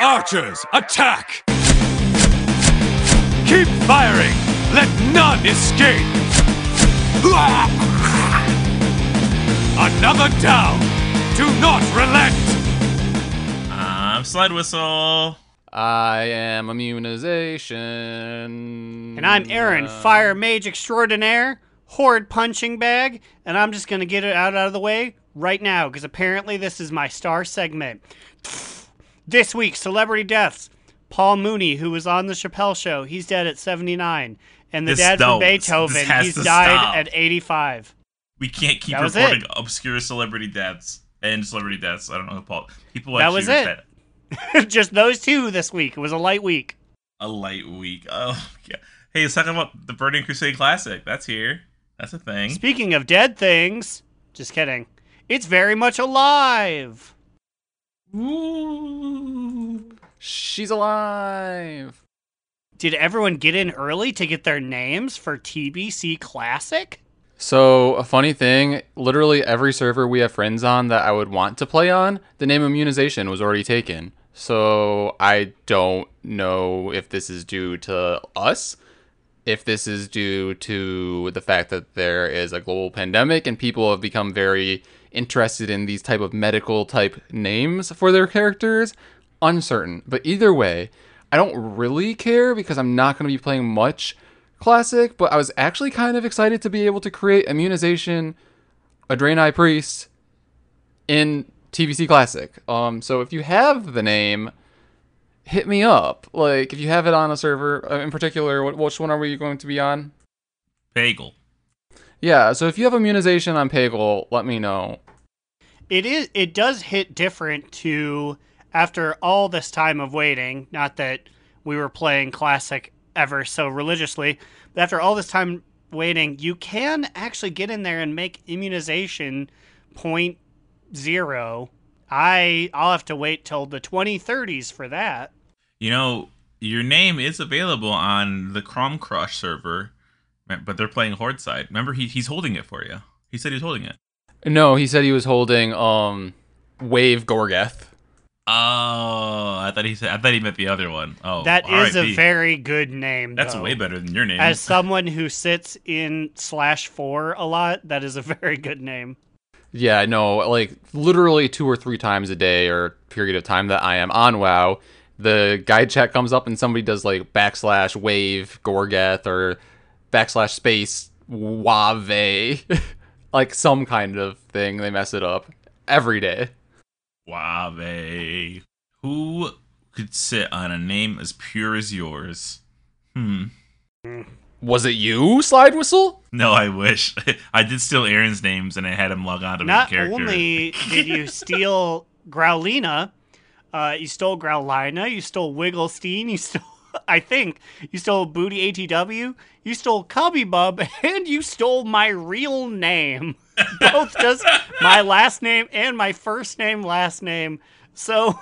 Archers, attack! Keep firing! Let none escape! Another down! Do not relent! I'm Slide Whistle. I am immunization. And I'm Aaron, Fire Mage Extraordinaire, Horde Punching Bag, and I'm just gonna get it out, out of the way right now, because apparently this is my star segment. This week, celebrity deaths. Paul Mooney, who was on the Chappelle Show, he's dead at 79. And the This- dad from Beethoven, he's died stop. at 85. We can't keep reporting it. obscure celebrity deaths and celebrity deaths. I don't know who Paul. People That was it. just those two this week. It was a light week. A light week. Oh yeah. Hey, let's talk about the Burning Crusade Classic. That's here. That's a thing. Speaking of dead things, just kidding. It's very much alive. Ooh. She's alive. Did everyone get in early to get their names for TBC Classic? So, a funny thing, literally every server we have friends on that I would want to play on, the name immunization was already taken. So, I don't know if this is due to us, if this is due to the fact that there is a global pandemic and people have become very interested in these type of medical type names for their characters, uncertain. But either way, I don't really care because I'm not going to be playing much classic, but I was actually kind of excited to be able to create immunization a Draenei Priest in TBC Classic. Um, so if you have the name, hit me up. Like if you have it on a server uh, in particular, which one are we going to be on? Pagle. Yeah, so if you have immunization on Pagle, let me know. It is it does hit different to after all this time of waiting, not that we were playing classic ever so religiously, but after all this time waiting, you can actually get in there and make immunization point zero. I I'll have to wait till the 2030s for that. You know, your name is available on the Kromcrush server, but they're playing Horde side. Remember, he, he's holding it for you. He said he's holding it. No, he said he was holding um Wave Gorgeth. Oh, I thought he said. I thought he meant the other one. Oh, That is a RIP. very good name. That's though. way better than your name. As someone who sits in slash four a lot, that is a very good name. Yeah, no, like literally two or three times a day or period of time that I am on WoW, the guide chat comes up and somebody does like backslash wave Gorgeth or backslash space Wave, like some kind of thing. They mess it up every day. Wave. Who could sit on a name as pure as yours? Hmm. Was it you, Slide Whistle? No, I wish. I did steal Aaron's names and I had him log on to Not my character. Not only did you steal Growlina, uh, you stole Growlina, you stole Wigglestein, you stole, I think, you stole Booty ATW, you stole Cubby Bub, and you stole my real name. Both just my last name and my first name, last name. So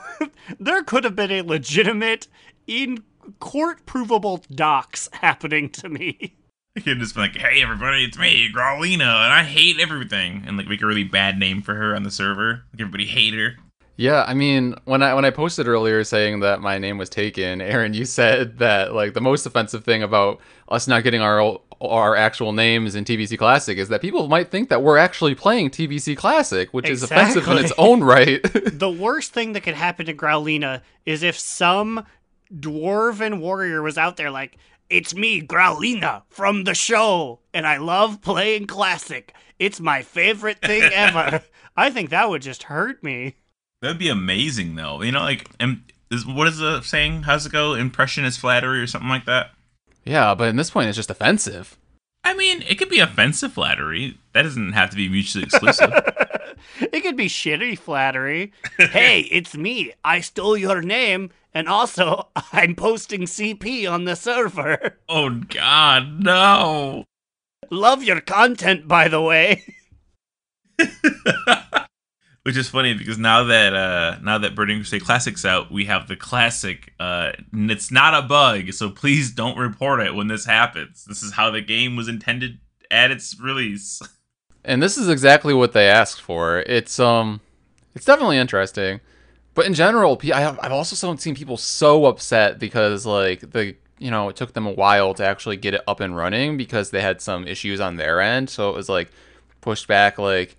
there could have been a legitimate, in court provable docs happening to me. I could just be like, hey, everybody, it's me, Growlina, and I hate everything. And like make a really bad name for her on the server. Like everybody hate her. Yeah, I mean, when I when I posted earlier saying that my name was taken, Aaron, you said that like the most offensive thing about us not getting our our actual names in TBC Classic is that people might think that we're actually playing TBC Classic, which is offensive in its own right. the worst thing that could happen to Growlina is if some dwarven warrior was out there like, it's me, Growlina, from the show, and I love playing classic. It's my favorite thing ever. I think that would just hurt me. That'd be amazing, though. You know, like, im- is, what is the saying? How's it go? Impression is flattery or something like that? yeah, but in this point, it's just offensive. I mean, it could be offensive flattery. That doesn't have to be mutually exclusive. It could be shitty flattery. hey, it's me. I stole your name, and also I'm posting CP on the server. oh, God, no. Love your content, by the way. Which is funny because now that uh now that Burning Crusade Classic's out, we have the classic. Uh, it's not a bug, so please don't report it when this happens. This is how the game was intended at its release. And this is exactly what they asked for. It's um it's definitely interesting. But in general, I've also seen people so upset because like the you know it took them a while to actually get it up and running because they had some issues on their end. So it was like pushed back like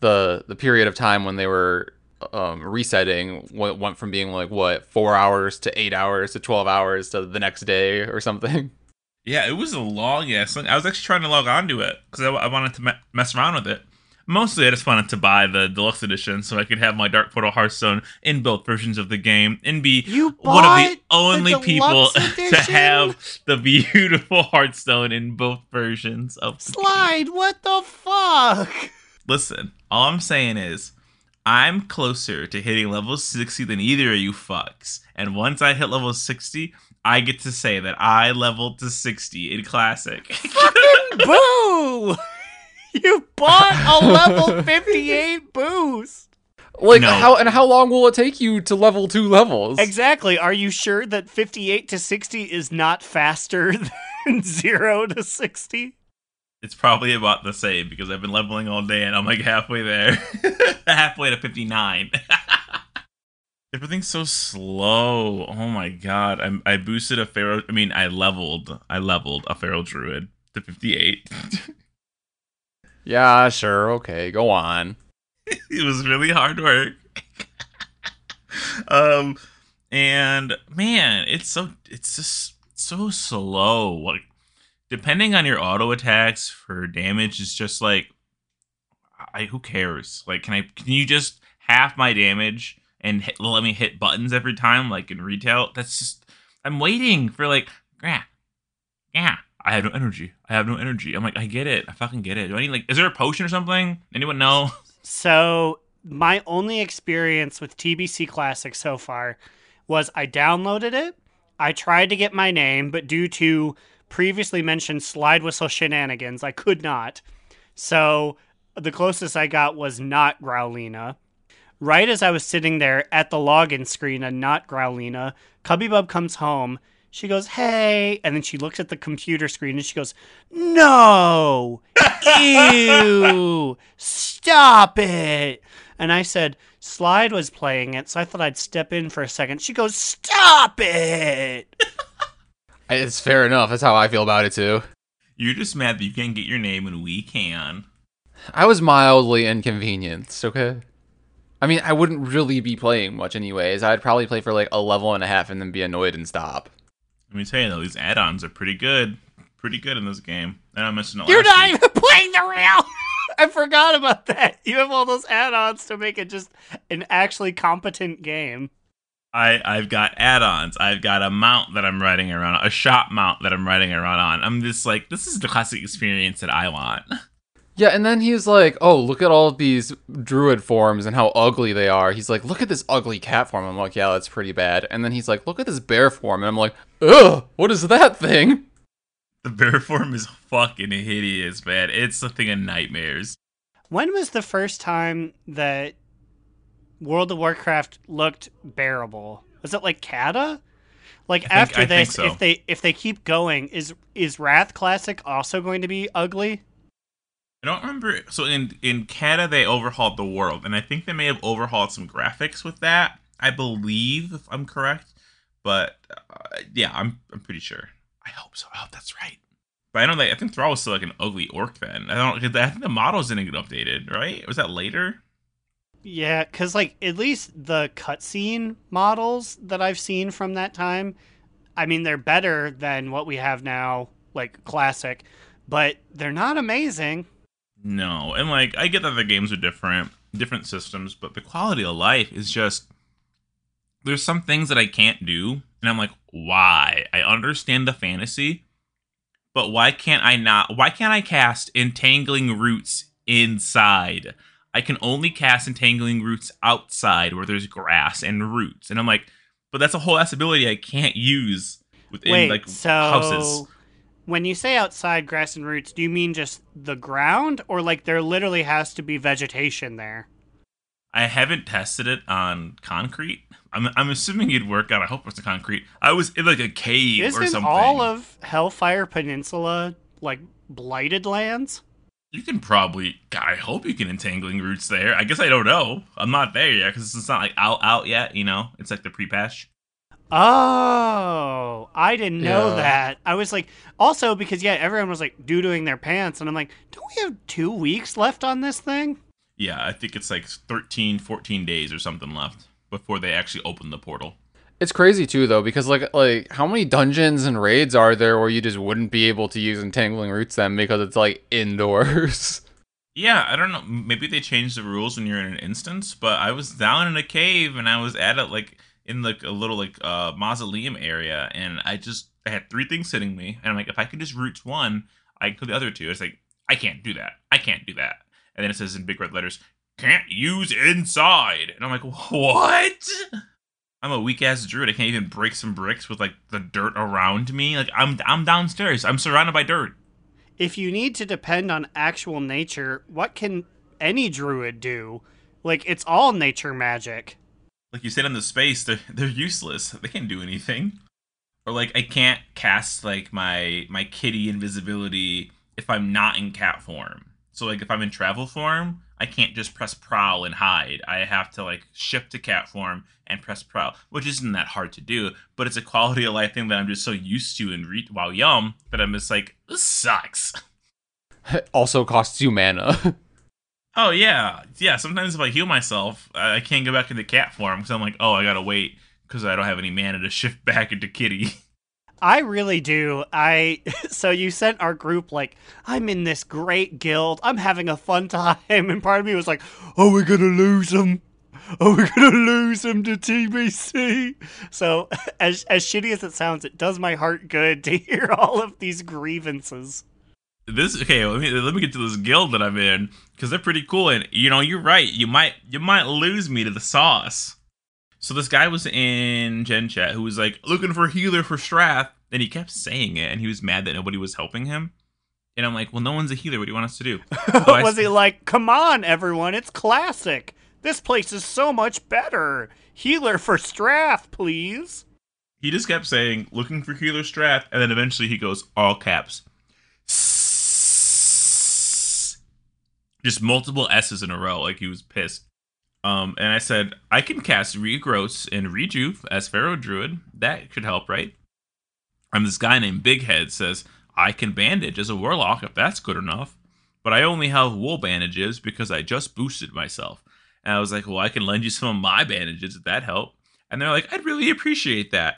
the the period of time when they were um, resetting what went from being like what four hours to eight hours to twelve hours to the next day or something. Yeah, it was a long ass. I was actually trying to log on to it because I, I wanted to me- mess around with it. Mostly, I just wanted to buy the deluxe edition so I could have my Dark Portal Hearthstone in both versions of the game and be You one of the only the people deluxe to have the beautiful Hearthstone in both versions of the Slide, what the fuck? Listen, all I'm saying is I'm closer to hitting level 60 than either of you fucks. And once I hit level 60, I get to say that I leveled to 60 in Classic. Fucking boo! You bought a level 58 boost. Like No. how and how long will it take you to level two levels? Exactly. Are you sure that 58 to 60 is not faster than 0 to 60? It's probably about the same because I've been leveling all day and I'm like halfway there. halfway to 59. Everything's so slow. Oh my god. I'm, I boosted a Pharaoh. I mean, I leveled. I leveled a Pharaoh Druid to 58. Yeah, sure. Okay, go on. it was really hard work. um, and man, it's so it's just so slow. Like depending on your auto attacks for damage, is just like, I who cares? Like, can I can you just half my damage and hit, let me hit buttons every time, like in retail? That's just I'm waiting for like, yeah, yeah. I have no energy. I have no energy. I'm like, I get it. I fucking get it. Do I need like, is there a potion or something? Anyone know? So, my only experience with TBC Classic so far was I downloaded it. I tried to get my name, but due to previously mentioned slide whistle shenanigans, I could not. So, the closest I got was not Growlina. Right as I was sitting there at the login screen and not Growlina, Cubby Bub comes home. She goes, Hey. And then she looks at the computer screen and she goes, No. Ew. Stop it. And I said, Slide was playing it, so I thought I'd step in for a second. She goes, Stop it. It's fair enough. That's how I feel about it too. You're just mad that you can't get your name and we can. I was mildly inconvenienced, okay? I mean, I wouldn't really be playing much anyways. I'd probably play for like a level and a half and then be annoyed and stop. Let me tell you though, these add-ons are pretty good. Pretty good in this game. And I mentioned it You're not week. even playing the real. I forgot about that. You have all those add ons to make it just an actually competent game. I, I've got add-ons. I've got a mount that I'm riding around, a shop mount that I'm riding around on. I'm just like, this is the classic experience that I want. Yeah, and then he's like, "Oh, look at all these druid forms and how ugly they are." He's like, "Look at this ugly cat form." I'm like, "Yeah, that's pretty bad." And then he's like, "Look at this bear form," and I'm like, "Ugh, what is that thing?" The bear form is fucking hideous, man. It's a thing of nightmares. When was the first time that World of Warcraft looked bearable? Was it like Kata? Like think- after I this, so. if they if they keep going, is is Wrath Classic also going to be ugly? I don't remember. So in in Kata, they overhauled the world, and I think they may have overhauled some graphics with that. I believe, if I'm correct. But uh, yeah, I'm I'm pretty sure. I hope so. I hope that's right. But I know that I think Thrall was still like an ugly orc then. I don't. I think the models didn't get updated, right? Was that later? Yeah, because like at least the cutscene models that I've seen from that time, I mean they're better than what we have now, like classic, but they're not amazing. No, and like I get that the games are different, different systems, but the quality of life is just there's some things that I can't do, and I'm like, why? I understand the fantasy, but why can't I not? Why can't I cast entangling roots inside? I can only cast entangling roots outside where there's grass and roots, and I'm like, but that's a whole ass ability I can't use within Wait, like so houses. when you say outside grass and roots, do you mean just the ground, or like there literally has to be vegetation there? I haven't tested it on concrete. I'm, I'm assuming it'd work out. I hope it's a concrete. I was in like a cave or Isn't something. all of Hellfire Peninsula like blighted lands? You can probably. God, I hope you can entangling roots there. I guess I don't know. I'm not there yet because it's not like out out yet. You know, it's like the pre-patch. Oh, I didn't know Yeah. that. I was like, also because yeah, everyone was like doo-dooing their pants, and I'm like, don't we have two weeks left on this thing? Yeah, I think it's like 13, 14 days or something left before they actually open the portal. It's crazy too though because like like how many dungeons and raids are there where you just wouldn't be able to use entangling roots then because it's like indoors. Yeah, I don't know. Maybe they changed the rules when you're in an instance, but I was down in a cave and I was at it like in like a little like uh mausoleum area, and I just I had three things hitting me, and I'm like, if I could just root one, I could the other two. It's like I can't do that. I can't do that. And then it says in big red letters, "Can't use inside," and I'm like, what? I'm a weak ass druid. I can't even break some bricks with like the dirt around me. Like I'm I'm downstairs. I'm surrounded by dirt. If you need to depend on actual nature, what can any druid do? Like it's all nature magic. like you said in the space they're they're useless they can't do anything or like i can't cast like my my kitty invisibility if i'm not in cat form so like if i'm in travel form i can't just press prowl and hide. I have to like shift to cat form and press prowl which isn't that hard to do but it's a quality of life thing that i'm just so used to in re- WoW Yum that i'm just like this sucks. It also costs you mana. oh yeah. Yeah sometimes if i heal myself i I can't go back into cat form because i'm like oh i gotta wait because i don't have any mana to shift back into kitty I really do. I so you sent our group like I'm in this great guild. I'm having a fun time, and part of me was like, "Are we gonna lose them? Are we gonna lose them to TBC?" So as as shitty as it sounds, it does my heart good to hear all of these grievances. this okay let me let me get to this guild that i'm in because they're pretty cool and you know you're right you might you might lose me to the sauce so this guy was in gen chat who was like looking for a healer for strath and he kept saying it and he was mad that nobody was helping him and i'm like well no one's a healer what do you want us to do So was he like, "Come on, everyone, it's classic. This place is so much better. Healer for Strath, please." he just kept saying looking for healer strath and then eventually he goes all caps just multiple s's in a row like he was pissed um and i said i can cast regrowth and rejuve as pharaoh druid. That should help right? And this guy named big head says i can bandage as a warlock if that's good enough but i only have wool bandages because i just boosted myself. And i was like well i can lend you some of my bandages if that help. And they're like i'd really appreciate that.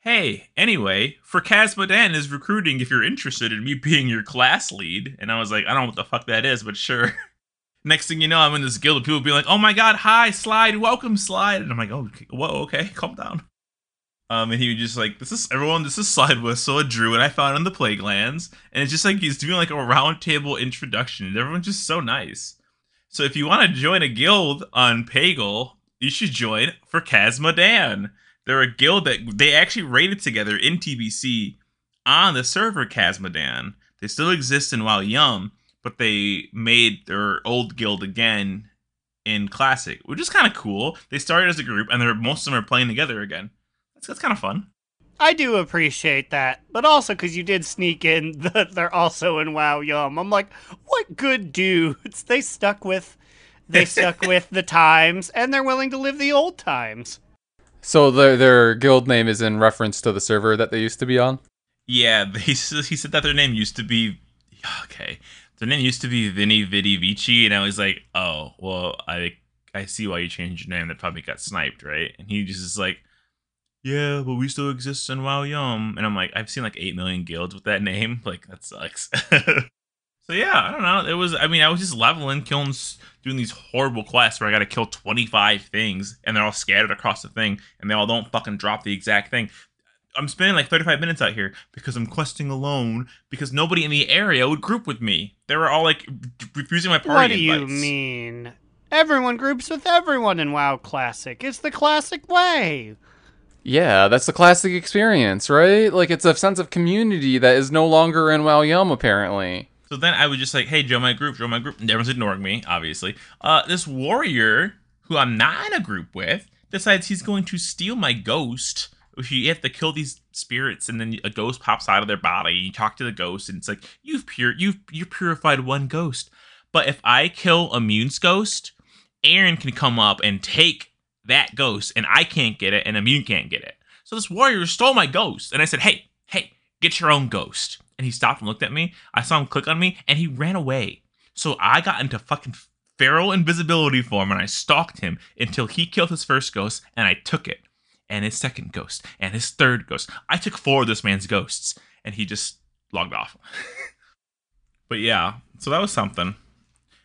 Hey, anyway, for Khaz Modan is recruiting if you're interested in me being your class lead. And I was like, I don't know what the fuck that is, but sure. Next thing you know, I'm in this guild of people being like, oh my god, hi, Slide, welcome, Slide. And I'm like, oh, whoa, okay, calm down. Um, and he was just like, this is everyone, this is Slide Whistle, a druid I found on the Plaguelands. And it's just like he's doing like a roundtable introduction. And everyone's just so nice. So if you want to join a guild on Pagle, you should join for Khaz Modan. They're a guild that they actually raided together in TBC on the server Khaz Modan. They still exist in WoW Yum, but they made their old guild again in Classic, which is kind of cool. They started as a group, and they're most of them are playing together again. That's, that's kind of fun. I do appreciate that, but also because you did sneak in that they're also in WoW Yum. I'm like, what good dudes? They stuck with, they stuck with the times, and they're willing to live the old times. so their their guild name is in reference to the server that they used to be on. Yeah, they, he said that their name used to be okay. Their name used to be Vinny Vidi Vici, and I was like, oh, well, I I see why you changed your name. That probably got sniped, right? And he just is like, yeah, but we still exist in WoW Yum, and I'm like, I've seen like eight million guilds with that name. Like that sucks. so yeah, I don't know. It was. I mean, I was just leveling, killing, doing these horrible quests where I got to kill 25 things, and they're all scattered across the thing, and they all don't fucking drop the exact thing. I'm spending like 35 minutes out here because I'm questing alone because nobody in the area would group with me. They were all like refusing my party What do you mean? Everyone groups with everyone in WoW Classic. It's the classic way. Yeah, that's the classic experience, right? Like it's a sense of community that is no longer in WoW Yum apparently. So then I was just like, hey, join my group, join my group. And everyone's ignoring me, obviously. Uh, this warrior, who I'm not in a group with, decides he's going to steal my ghost, you have to kill these spirits, and then a ghost pops out of their body. and You talk to the ghost, and it's like you've pure you've you purified one ghost. But if I kill a Mune's ghost, Aaron can come up and take that ghost, and I can't get it, and Immune can't get it. So this warrior stole my ghost, and I said, "Hey, hey, get your own ghost." And he stopped and looked at me. I saw him click on me, and he ran away. So I got into fucking feral invisibility form, and I stalked him until he killed his first ghost, and I took it, and his second ghost, and his third ghost. I took four of this man's ghosts, and he just logged off. but yeah, so that was something.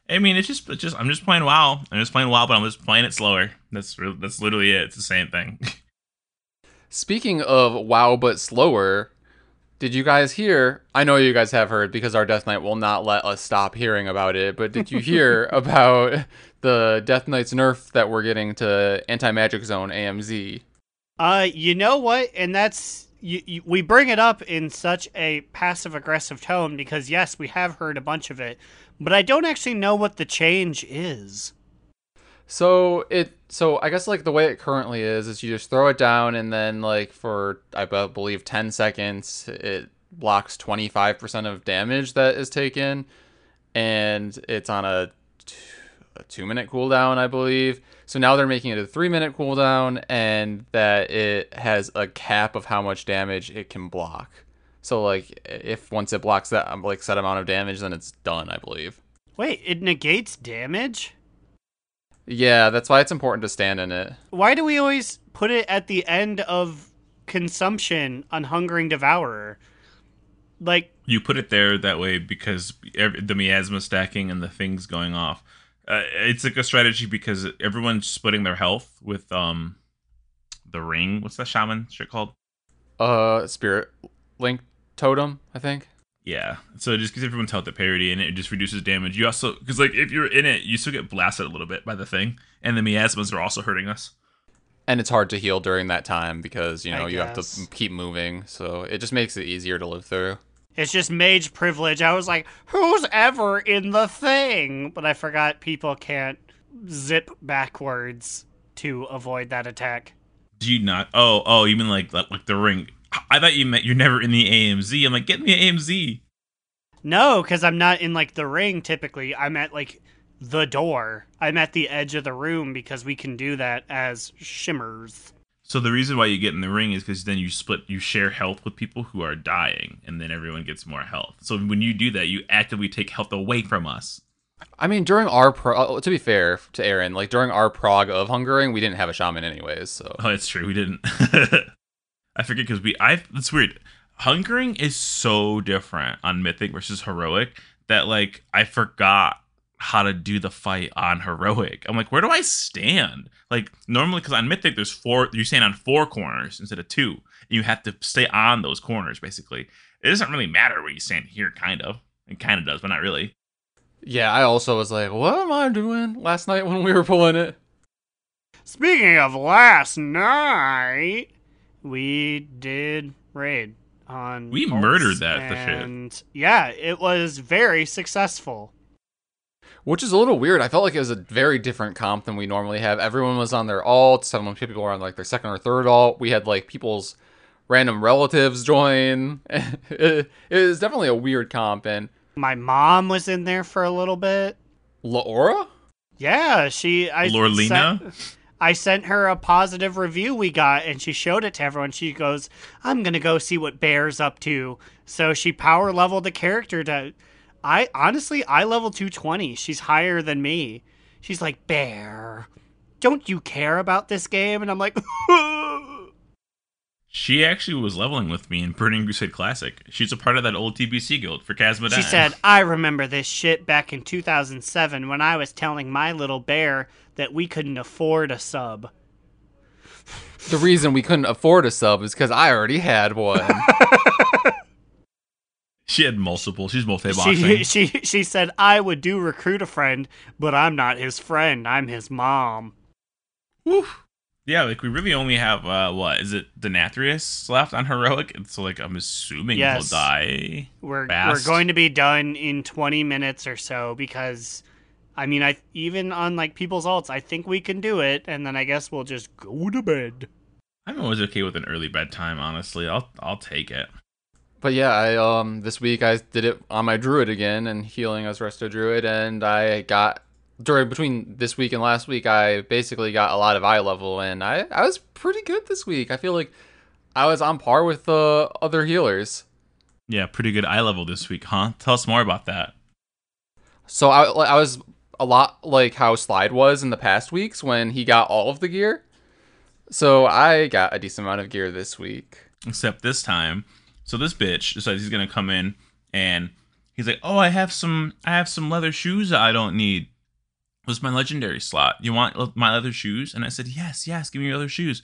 I mean, it's just, it's just, I'm just playing WoW. I'm just playing WoW, but I'm just playing it slower. That's that's literally it. It's the same thing. Speaking of WoW but slower, did you guys hear? I know you guys have heard because our Death Knight will not let us stop hearing about it. But did you hear about the Death Knight's nerf that we're getting to Anti Magic Zone AMZ? Uh, you know what? And that's you, you, we bring it up in such a passive aggressive tone because yes, we have heard a bunch of it, but I don't actually know what the change is. So it so I guess like the way it currently is is you just throw it down and then like for I believe 10 seconds it blocks 25% of damage that is taken and it's on a, t- a 2 minute cooldown I believe. So now they're making it a 3 minute cooldown and that it has a cap of how much damage it can block. So like if once it blocks that um, like set amount of damage then it's done I believe. Wait, it negates damage? Yeah, that's why it's important to stand in it. Why do we always put it at the end of consumption on Hungering Devourer? Like, you put it there that way because every, the miasma stacking and the things going off. Uh, it's like a strategy because everyone's splitting their health with um the ring. What's that shaman shit called? Uh, spirit link totem, I think. Yeah, so it just gives everyone's health at parity, and it just reduces damage. You also because like if you're in it, you still get blasted a little bit by the thing, and the miasmas are also hurting us. And it's hard to heal during that time because you I know you have to keep moving, so it just makes it easier to live through. It's just mage privilege. I was like, who's ever in the thing? But I forgot people can't zip backwards to avoid that attack. Do you not? Oh, oh, you mean like like the ring? I thought you meant you're never in the AMZ. I'm like, get in the AMZ. No, because I'm not in like the ring typically. I'm at like the door. I'm at the edge of the room because we can do that as shimmers. So the reason why you get in the ring is because then you split, you share health with people who are dying, and then everyone gets more health. So when you do that, you actively take health away from us. I mean, during our pro, uh, to be fair to Aaron, like during our prog of hungering, we didn't have a shaman anyways, so Oh, that's true. We didn't. I forget because we. I. It's weird. Hungering is so different on Mythic versus Heroic that like I forgot how to do the fight on Heroic. I'm like, where do I stand? Like normally, because on Mythic there's four. You stand on four corners instead of two. And you have to stay on those corners. Basically, it doesn't really matter where you stand here. Kind of. It kind of does, but not really. yeah. I also was like, what am I doing last night when we were pulling it? Speaking of last night, we did raid on. We murdered that, the shit. and yeah, it was very successful. Which is a little weird. I felt like it was a very different comp than we normally have. Everyone was on their alt. Some people were on like their second or third alt. We had like people's random relatives join. it, it was definitely a weird comp. And My mom was in there for a little bit. Laura? Yeah, she. I Lorlina? Sent, I sent her a positive review we got, and she showed it to everyone. She goes, "I'm gonna go see what Bear's up to." So she power leveled the character to. I honestly, I level 220. She's higher than me. She's like, Bear, don't you care about this game? And I'm like, She actually was leveling with me in Burning Crusade Classic. She's a part of that old TBC guild for Khaz Modan. She said, I remember this shit back in 2007 when I was telling my little bear that we couldn't afford a sub. The reason we couldn't afford a sub is because I already had one. She had multiple. She's multi She, she, she said, I would do recruit a friend, but I'm not his friend. I'm his mom. Woof. Yeah, like we really only have uh what is it, Denathrius left on heroic, and so like I'm assuming Yes. he'll die. We're, Fast. we're going to be done in 20 minutes or so because, I mean, I even on like people's alts, I think we can do it, and then I guess we'll just go to bed. I'm always okay with an early bedtime. Honestly, I'll I'll take it. But yeah, I um this week I did it on my druid again and healing as resto druid, and I got during between this week and last week I basically got a lot of eye level, and I I was pretty good this week. I feel like I was on par with the other healers. Yeah, pretty good eye level this week, huh? Tell us more about that. So I I was a lot like how Slide was in the past weeks when he got all of the gear. So I got a decent amount of gear this week. Except this time, so this bitch decides he's gonna come in and he's like, "Oh, I have some, I have some leather shoes that I don't need. Was my legendary slot? You want my leather shoes?" And I said, "Yes, yes, give me your leather shoes."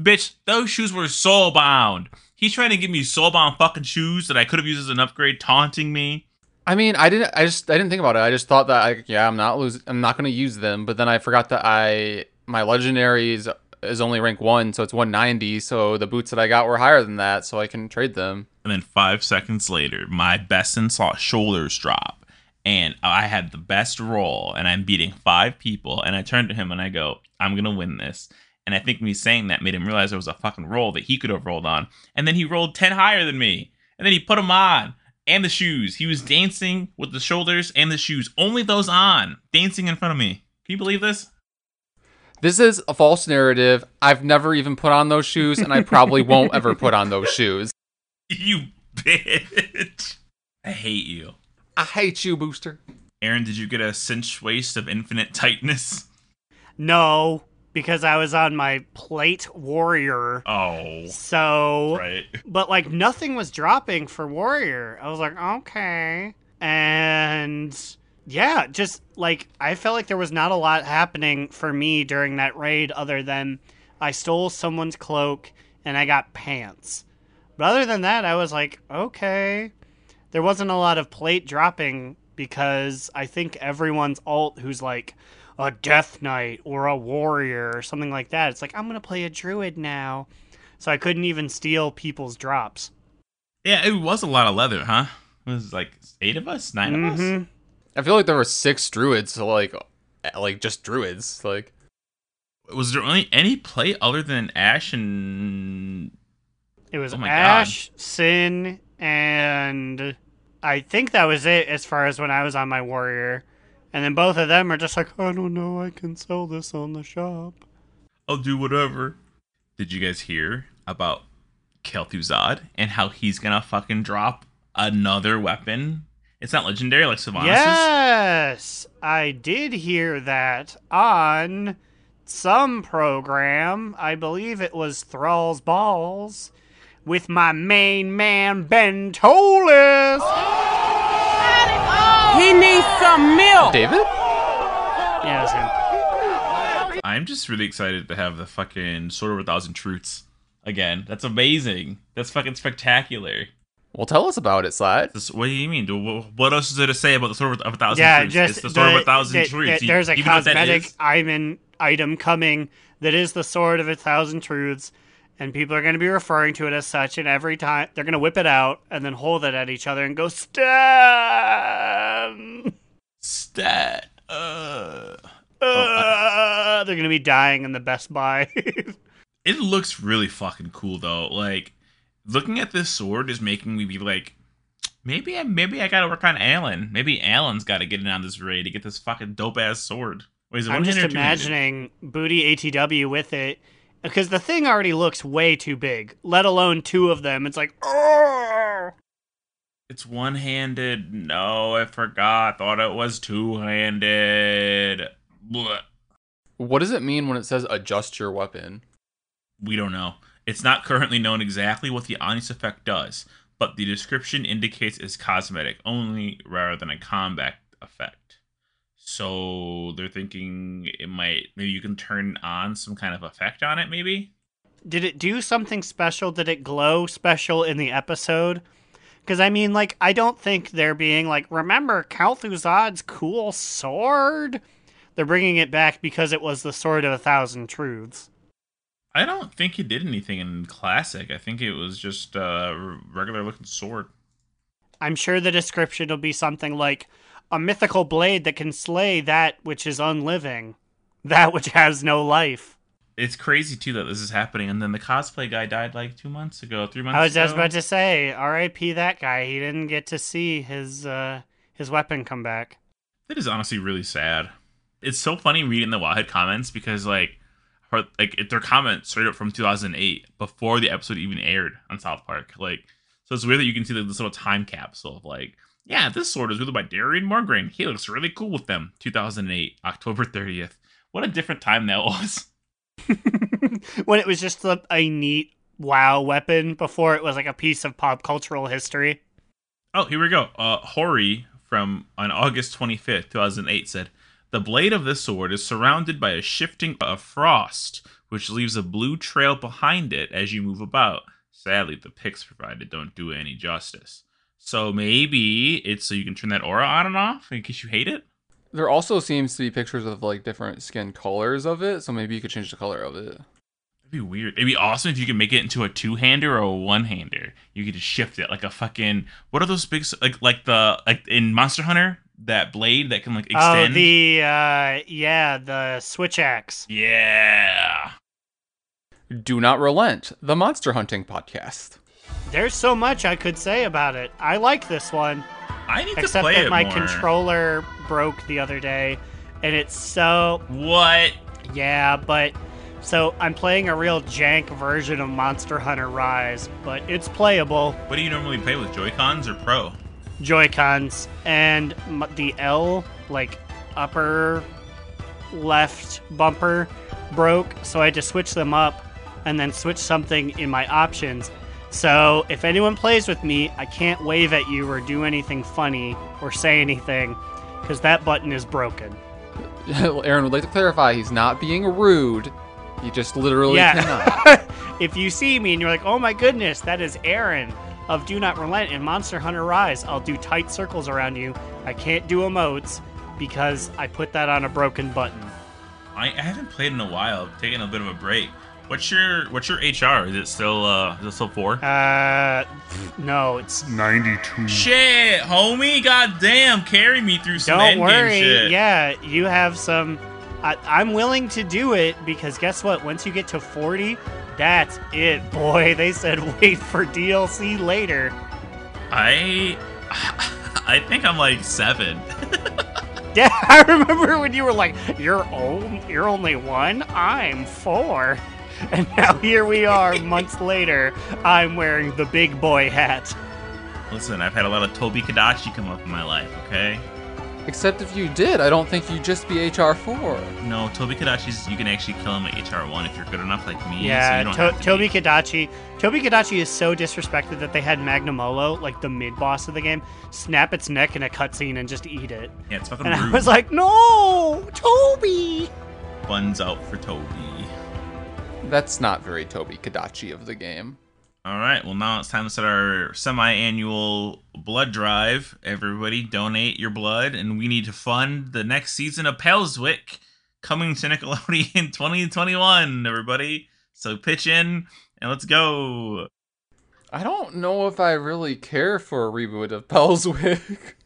Bitch, those shoes were soulbound. He's trying to give me soulbound fucking shoes that I could have used as an upgrade, taunting me. I mean, I didn't. I just I didn't think about it. I just thought that I yeah, I'm not losing. I'm not gonna use them. But then I forgot that I my legendaries is only rank one, so it's 190. So the boots that I got were higher than that, so I can trade them. And then five seconds later, my best in slot shoulders drop, and I had the best roll, and I'm beating five people. And I turn to him and I go, "I'm gonna win this." And I think me saying that made him realize there was a fucking roll that he could have rolled on. And then he rolled 10 higher than me. And then he put them on and the shoes. He was dancing with the shoulders and the shoes. Only those on, dancing in front of me. Can you believe this? This is a false narrative. I've never even put on those shoes, and I probably won't ever put on those shoes. You bitch. I hate you. I hate you, Booster. Aaron, did you get a cinch waist of infinite tightness? No, because I was on my plate warrior. Oh, So, right. but like nothing was dropping for warrior. I was like, okay. And yeah, just like I felt like there was not a lot happening for me during that raid other than I stole someone's cloak and I got pants. But other than that, I was like, okay. There wasn't a lot of plate dropping because I think everyone's alt who's like a death knight or a warrior or something like that. It's like I'm gonna play a druid now, so I couldn't even steal people's drops. Yeah, it was a lot of leather, huh? It was like eight of us, 9 of us. Mm-hmm. I feel like there were six druids, so like, like just druids. Like, Was there only any play other than Ash and It was Oh my Ash, Sin, and I think that was it as far as when I was on my warrior. And then both of them are just like, I don't know, I can sell this on the shop. I'll do whatever. Did you guys hear about Kel'Thuzad and how he's gonna fucking drop another weapon? It's not legendary like Sylvanas. Yes, I did hear that on some program. I believe it was Thrall's Balls with my main man Ben Tolis. Oh! He needs some milk. David? Yeah, it was him. I'm just really excited to have the fucking Sword of a Thousand Truths again. That's amazing. That's fucking spectacular. Well, tell us about it, Slide. What do you mean? What else is there to say about the Sword of a Thousand Yeah, Truths? just it's the Sword of a Thousand that- Truths. that You- there's a you know what that cosmetic is? item item coming that is the sword of a thousand truths, and people are going to be referring to it as such. And every time they're going to whip it out and then hold it at each other and go Stan. Stat. Uh, Uh, they're going to be dying in the Best Buy. it looks really fucking cool though. Like looking at this sword is making me be like, maybe I maybe I gotta work on Alan. Maybe Alan's got to get in on this raid to get this fucking dope ass sword. Wait, is it I'm just handed or two-handed? imagining Booty ATW with it because the thing already looks way too big. Let alone two of them. It's like, oh. It's one handed. No, I forgot. Thought it was two handed. What does it mean when it says adjust your weapon? We don't know. It's not currently known exactly what the Onyx effect does, but the description indicates it's cosmetic only rather than a combat effect. So they're thinking it might maybe you can turn on some kind of effect on it, maybe? Did it do something special? Did it glow special in the episode? Because I mean, like, I don't think they're being like, remember Kel'Thuzad's cool sword? They're bringing it back because it was the sword of a thousand truths. I don't think he did anything in classic. I think it was just a regular looking sword. I'm sure the description will be something like a mythical blade that can slay that which is unliving, that which has no life. it's crazy too that this is happening, and then the cosplay guy died like two months ago, three months. Ago. I was just about to say, R.I.P. that guy. He didn't get to see his uh, his weapon come back. That is honestly really sad. It's so funny reading the Wowhead comments because like, her, like their comments straight up from 2008 before the episode even aired on South Park. Like, so it's weird that you can see like, this little time capsule of like, yeah, this sword is wielded by Darion Mograine. He looks really cool with them. 2008, October 30th. What a different time that was. when it was just a, a neat WoW weapon before it was like a piece of pop cultural history. Oh, here we go. Uh, Hori from on August 25th, 2008 said, "The blade of this sword is surrounded by a shifting of frost, which leaves a blue trail behind it as you move about. Sadly, the pics provided don't do it any justice. So maybe it's so you can turn that aura on and off in case you hate it. There also seems to be pictures of like different skin colors of it, so maybe you could change the color of it. That'd be weird. It'd be awesome if you could make it into a two-hander or a one-hander. You could just shift it like a fucking what are those big like like the like in Monster Hunter that blade that can like extend. Oh, the uh, yeah, the switch axe. yeah. Do not relent, the monster hunting podcast. There's so much I could say about it. I like this one, I need to except play that it my more. controller broke the other day, and it's so What? yeah. But so I'm playing a real jank version of Monster Hunter Rise, but it's playable. What do you normally play with Joy Cons or Pro? Joy Cons and the L like upper left bumper broke, so I had to switch them up and then switch something in my options. So if anyone plays with me, I can't wave at you or do anything funny or say anything because that button is broken. Aaron would like to clarify he's not being rude. He just literally cannot. if you see me and you're like, oh my goodness, that is Aaron of Do Not Relent in Monster Hunter Rise, I'll do tight circles around you. I can't do emotes because I put that on a broken button. I, I haven't played in a while. I've taken a bit of a break. What's your What's your HR? Is it still uh Is it still four? Uh, no, it's 92. shit, homie. Goddamn, carry me through some don't worry. shit. Yeah, you have some. I, I'm willing to do it because guess what? Once you get to 40, that's it, boy. They said wait for DLC later. I I think I'm like seven. Yeah, I remember when you were like, "You're old. You're only one. I'm four. And now here we are, months later. I'm wearing the big boy hat. Listen, I've had a lot of Tobi-Kadachi come up in my life. Okay. Except if you did, I don't think you'd just be HR4. No, Tobi-Kadachi's you can actually kill him at HR one if you're good enough like me. so Yeah, you don't to- to Toby be. Kadachi. Tobi-Kadachi is so disrespected that they had Magnamalo, like the mid boss of the game, snap its neck in a cutscene and just eat it. Yeah, it's fucking And I was like, "No, Toby." buns out for Toby. That's not very Tobi-Kadachi of the game. All right, well now it's time to start our semi-annual blood drive. Everybody donate your blood, and we need to fund the next season of Pelswick coming to Nickelodeon in 2021. Everybody, so pitch in and let's go. I don't know if I really care for a reboot of Pelswick.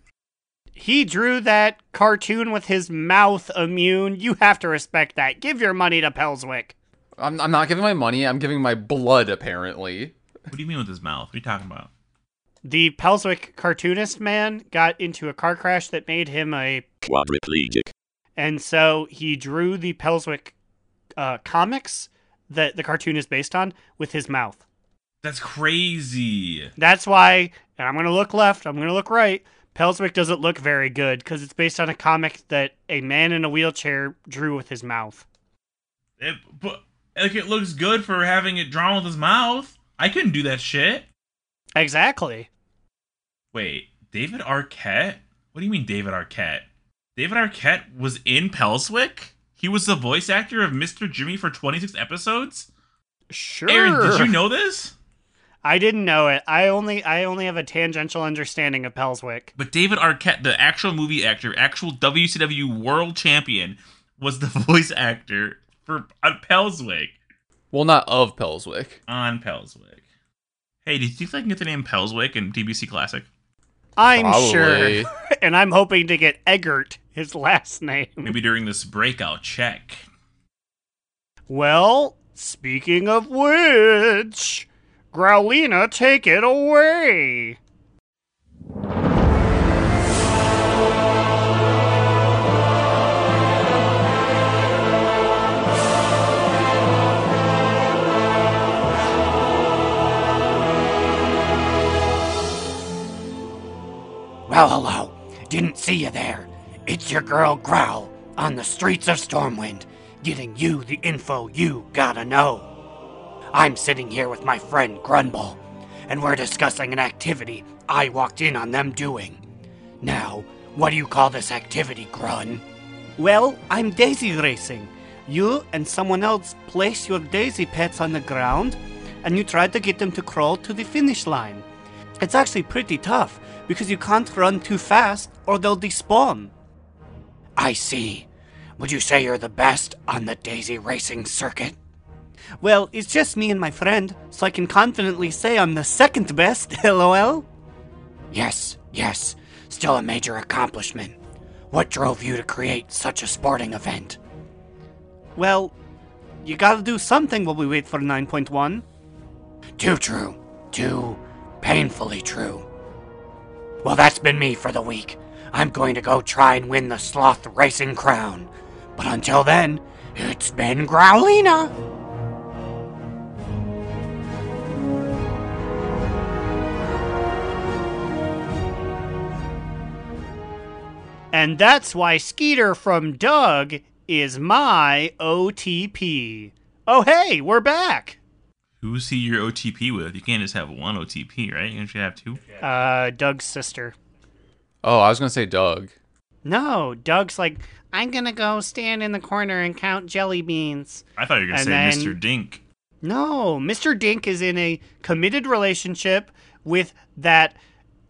He drew that cartoon with his mouth immune. You have to respect that. Give your money to Pelswick. I'm, I'm not giving my money, I'm giving my blood, apparently. What do you mean with his mouth? What are you talking about? The Pelswick cartoonist man got into a car crash that made him a quadriplegic, and so he drew the Pelswick uh, comics that the cartoon is based on with his mouth. That's crazy. That's why, and I'm going to look left, I'm going to look right. Pelswick doesn't look very good because it's based on a comic that a man in a wheelchair drew with his mouth. It, but like it looks good for having it drawn with his mouth. I couldn't do that shit. Exactly. Wait, David Arquette? What do you mean David Arquette? David Arquette was in Pelswick? He was the voice actor of Mr. Jimmy for 26 episodes? Sure. Aaron, did you know this? I didn't know it. I only I only have a tangential understanding of Pelswick. But David Arquette, the actual movie actor, actual WCW world champion, was the voice actor for uh, on Pelswick. Well, not of Pelswick. On Pelswick. Hey, did you think I can get the name Pelswick in TBC Classic? I'm Probably. sure. and I'm hoping to get Eggert, his last name. Maybe during this breakout check. Well, speaking of which, Growlina, take it away. Well, hello. Didn't see you there. It's your girl Growl on the streets of Stormwind, getting you the info you gotta know. I'm sitting here with my friend Grunball, and we're discussing an activity I walked in on them doing. Now, what do you call this activity, Grun? Well, I'm daisy racing. You and someone else place your daisy pets on the ground, and you try to get them to crawl to the finish line. It's actually pretty tough because you can't run too fast or they'll despawn. I see. Would you say you're the best on the daisy racing circuit? Well, it's just me and my friend, so I can confidently say I'm the second best, lol. Yes, yes. Still a major accomplishment. What drove you to create such a sporting event? Well, you gotta do something while we wait for 9.1. Too true. Too painfully true. Well, that's been me for the week. I'm going to go try and win the Sloth Racing Crown. But until then, it's been Growlina. And that's why Skeeter from Doug is my OTP. Oh, hey, we're back. Who's he your OTP with? You can't just have one OTP, right? You should have two. Uh, Doug's sister. Oh, I was gonna say Doug. No, Doug's like, I'm gonna go stand in the corner and count jelly beans. I thought you were gonna And say then- Mr. Dink. No, Mr. Dink is in a committed relationship with that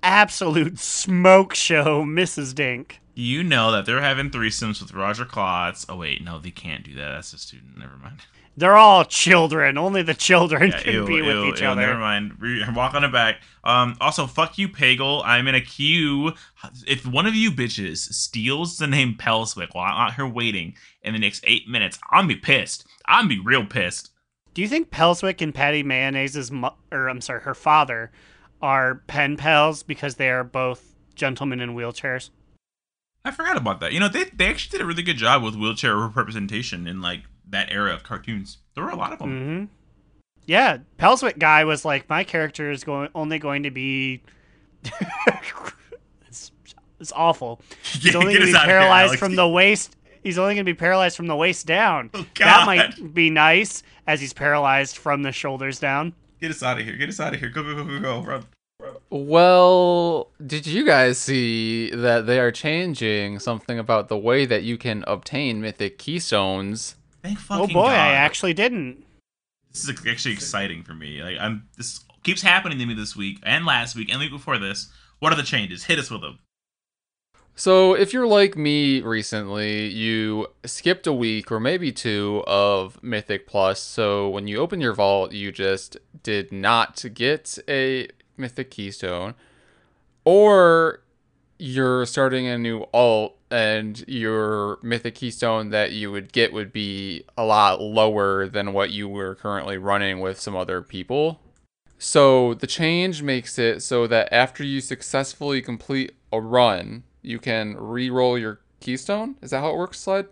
absolute smoke show, Mrs. Dink. You know that they're having threesomes with Roger Klotz. Oh wait, no, they can't do that. That's a student. Never mind. They're all children. Only the children Yeah, can ew, be with ew, each ew, other. Never mind. I'm walking it back. Um. Also, fuck you, Pagle. I'm in a queue. If one of you bitches steals the name Pelswick while I'm out here waiting in the next eight minutes, I'm be pissed. I'm be real pissed. Do you think Pelswick and Patty Mayonnaise's, mo- or I'm sorry, her father, are pen pals because they are both gentlemen in wheelchairs? I forgot about that. You know, they they actually did a really good job with wheelchair representation in like that era of cartoons. There were a lot of them. Mm-hmm. Yeah, Pelswick guy was like, my character is going only going to be. it's, it's awful. He's only going to be out of here, paralyzed from the waist. He's only going to be paralyzed from the waist down. Oh, That might be nice, as he's paralyzed from the shoulders down. Get us out of here. Get us out of here. Go go go go go. Run. Well, did you guys see that they are changing something about the way that you can obtain mythic keystones? Thank Oh boy, God. I actually didn't. This is actually exciting for me. Like I'm. This keeps happening to me this week and last week and the week before this. What are the changes? Hit us with them. So, if you're like me recently, you skipped a week or maybe two of Mythic Plus. So, when you open your vault, you just did not get a Mythic Keystone, or you're starting a new alt and your Mythic Keystone that you would get would be a lot lower than what you were currently running with some other people. So the change makes it so that after you successfully complete a run, you can re-roll your keystone. Is that how it works, Slide?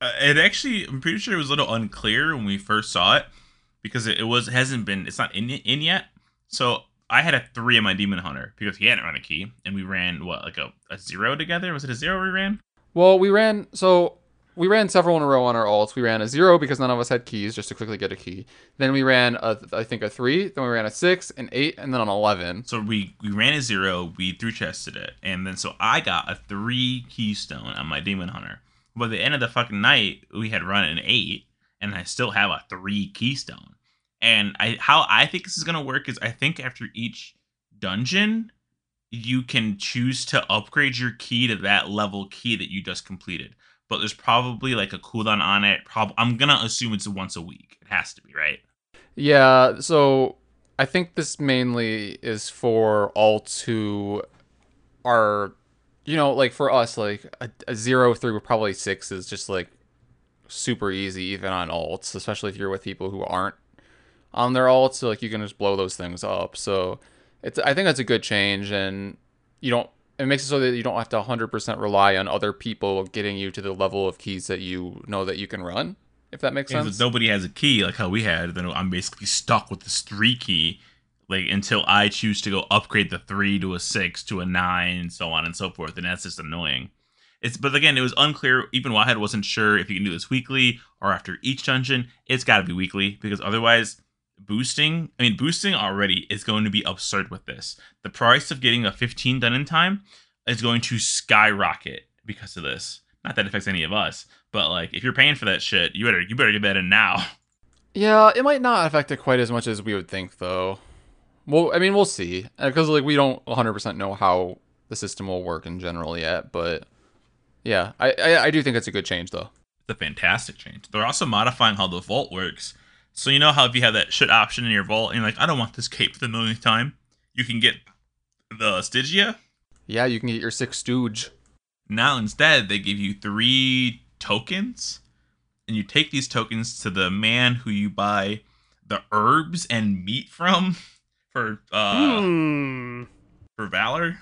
Uh, it actually, I'm pretty sure it was a little unclear when we first saw it because it, it was it hasn't been it's not in in yet. So I had a three in my demon hunter because he hadn't run a key, and we ran what like a, a zero together. Was it a zero we ran? Well, we ran so we ran several in a row on our alts. We ran a zero because none of us had keys, just to quickly get a key. Then we ran a, I think a three. Then we ran a six, an eight, and then an eleven. So we we ran a zero, we through chested it, and then so I got a three keystone on my demon hunter. By the end of the fucking night, we had run an eight, and I still have a three keystone. And I how I think this is gonna work is I think after each dungeon, you can choose to upgrade your key to that level key that you just completed. But there's probably like a cooldown on it. Prob- I'm gonna assume it's once a week. It has to be, right? Yeah. So I think this mainly is for alts who are, you know, like for us, like a, a zero three with probably six is just like super easy even on alts, especially if you're with people who aren't on their alts. So like you can just blow those things up. So it's I think that's a good change, and you don't. It makes it so that you don't have to 100% rely on other people getting you to the level of keys that you know that you can run. If that makes sense. if nobody has a key like how we had, then I'm basically stuck with this three key, like until I choose to go upgrade the three to a six to a nine, and so on and so forth. And that's just annoying. It's but again, it was unclear. Even Wowhead wasn't sure if you can do this weekly or after each dungeon. It's got to be weekly because otherwise, boosting. I mean, boosting already is going to be absurd with this. The price of getting a 15 done in time is going to skyrocket because of this. Not that it affects any of us, but like if you're paying for that shit, you better you better get that in now. Yeah, it might not affect it quite as much as we would think, though. Well, I mean, we'll see, uh, because like we don't 100% know how the system will work in general yet. But yeah, I, I I do think it's a good change, though. It's a fantastic change. They're also modifying how the vault works. So you know how if you have that shit option in your vault and you're like, I don't want this cape for the millionth time, you can get the Stygia. Yeah, you can get your six stooge. Now instead they give you three tokens, and you take these tokens to the man who you buy the herbs and meat from for uh Hmm. for valor.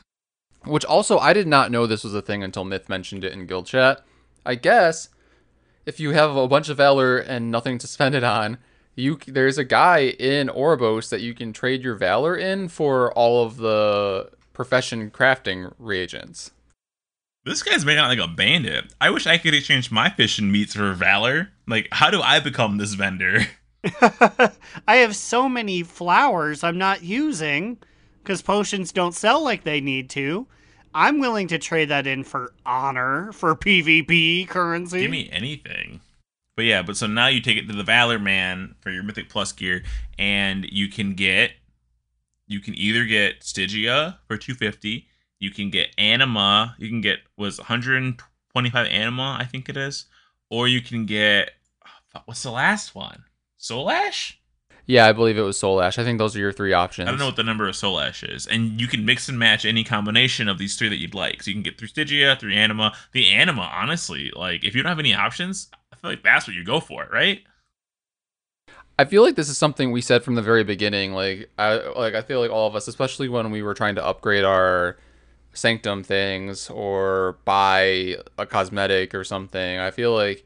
Which also, I did not know this was a thing until Myth mentioned it in guild chat. I guess if you have a bunch of valor and nothing to spend it on, you there's a guy in Oribos that you can trade your valor in for all of the profession crafting reagents. This guy's making out like a bandit. I wish I could exchange my fish and meats for valor. Like, how do I become this vendor? I have so many flowers I'm not using because potions don't sell like they need to. I'm willing to trade that in for honor, for PvP currency. Give me anything. But yeah, but so now you take it to the Valor Man for your Mythic Plus gear, and you can get, you can either get Stygia for two fifty, you can get Anima, you can get was one hundred and twenty five Anima, I think it is, or you can get oh, what's the last one? Soul Ash. Yeah, I believe it was Soul Ash. I think those are your three options. I don't know what the number of Soul Ash is, and you can mix and match any combination of these three that you'd like. So you can get through Stygia, through Anima. The Anima, honestly, like if you don't have any options, feel like that's what you go for, right? I feel like this is something we said from the very beginning. Like I like I feel like all of us, especially when we were trying to upgrade our sanctum things or buy a cosmetic or something. I feel like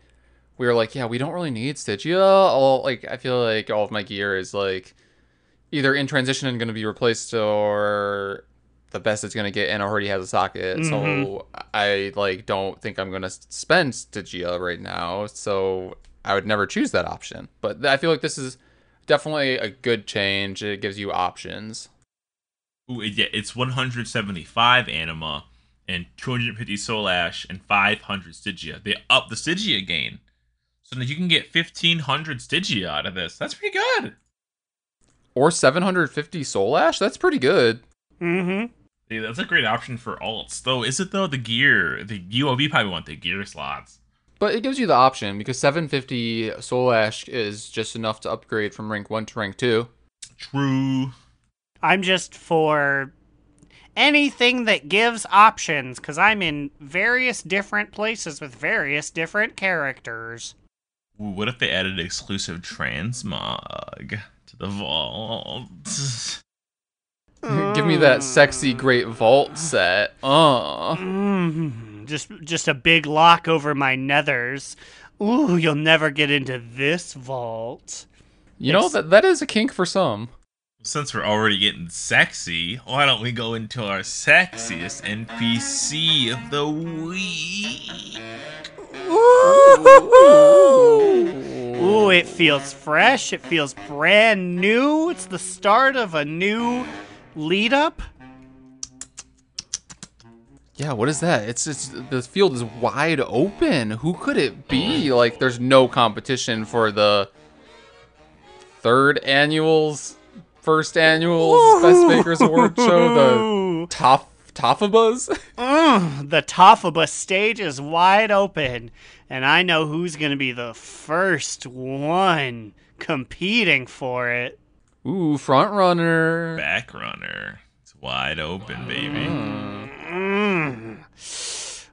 we were like, yeah, we don't really need Stygia. All like I feel like all of my gear is like either in transition and going to be replaced or the best it's going to get and already has a socket. So I like don't think I'm going to spend Stygia right now. So I would never choose that option. But I feel like this is definitely a good change. It gives you options. Ooh, yeah, it's 175 Anima and 250 Soul Ash and 500 Stygia. They up the Stygia gain. So that you can get 1500 Stygia out of this. That's pretty good. Or 750 Soul Ash? That's pretty good. Mm-hmm. Yeah, that's a great option for alts. Though, is it though? The gear, the UOV probably want the gear slots. But it gives you the option because 750 Soul Ash is just enough to upgrade from rank 1 to rank 2. True. I'm just for anything that gives options because I'm in various different places with various different characters. Ooh, what if they added exclusive transmog to the vault? Give me that sexy great vault set. Mm, just, just a big lock over my nethers. Ooh, you'll never get into this vault. You know that that is a kink for some. Since we're already getting sexy, why don't we go into our sexiest NPC of the week? Ooh, it feels fresh. It feels brand new. It's the start of a new lead up. Yeah, what is that? It's just the field is wide open. Who could it be? Like there's no competition for the third annuals, first annuals Best Bakers Award show, the top Tofabas. Mm, the Tofaba stage is wide open, and I know who's going to be the first one competing for it. Ooh, front runner. Back runner. It's wide open, baby. Mm.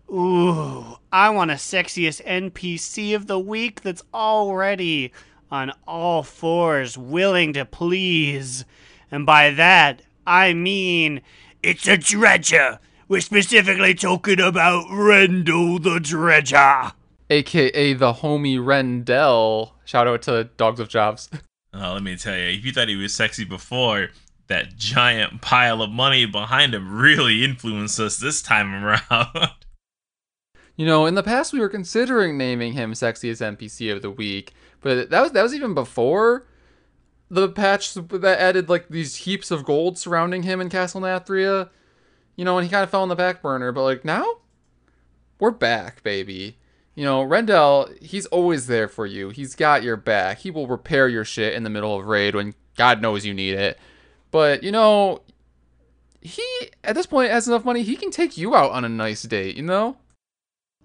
Ooh, I want a sexiest NPC of the week that's already on all fours, willing to please. And by that, I mean it's a dredger. We're specifically talking about Rendle the Dredger. AKA the homie Rendle. Shout out to Dogs of Jobs. Oh, let me tell you, if you thought he was sexy before, that giant pile of money behind him really influenced us this time around. You know, in the past we were considering naming him sexiest NPC of the week, but that was that was even before the patch that added like these heaps of gold surrounding him in Castle Nathria. You know, and he kind of fell on the back burner, but like now we're back, baby. You know, Rendle, he's always there for you. He's got your back. He will repair your shit in the middle of raid when God knows you need it. But, you know, he at this point has enough money, he can take you out on a nice date, you know?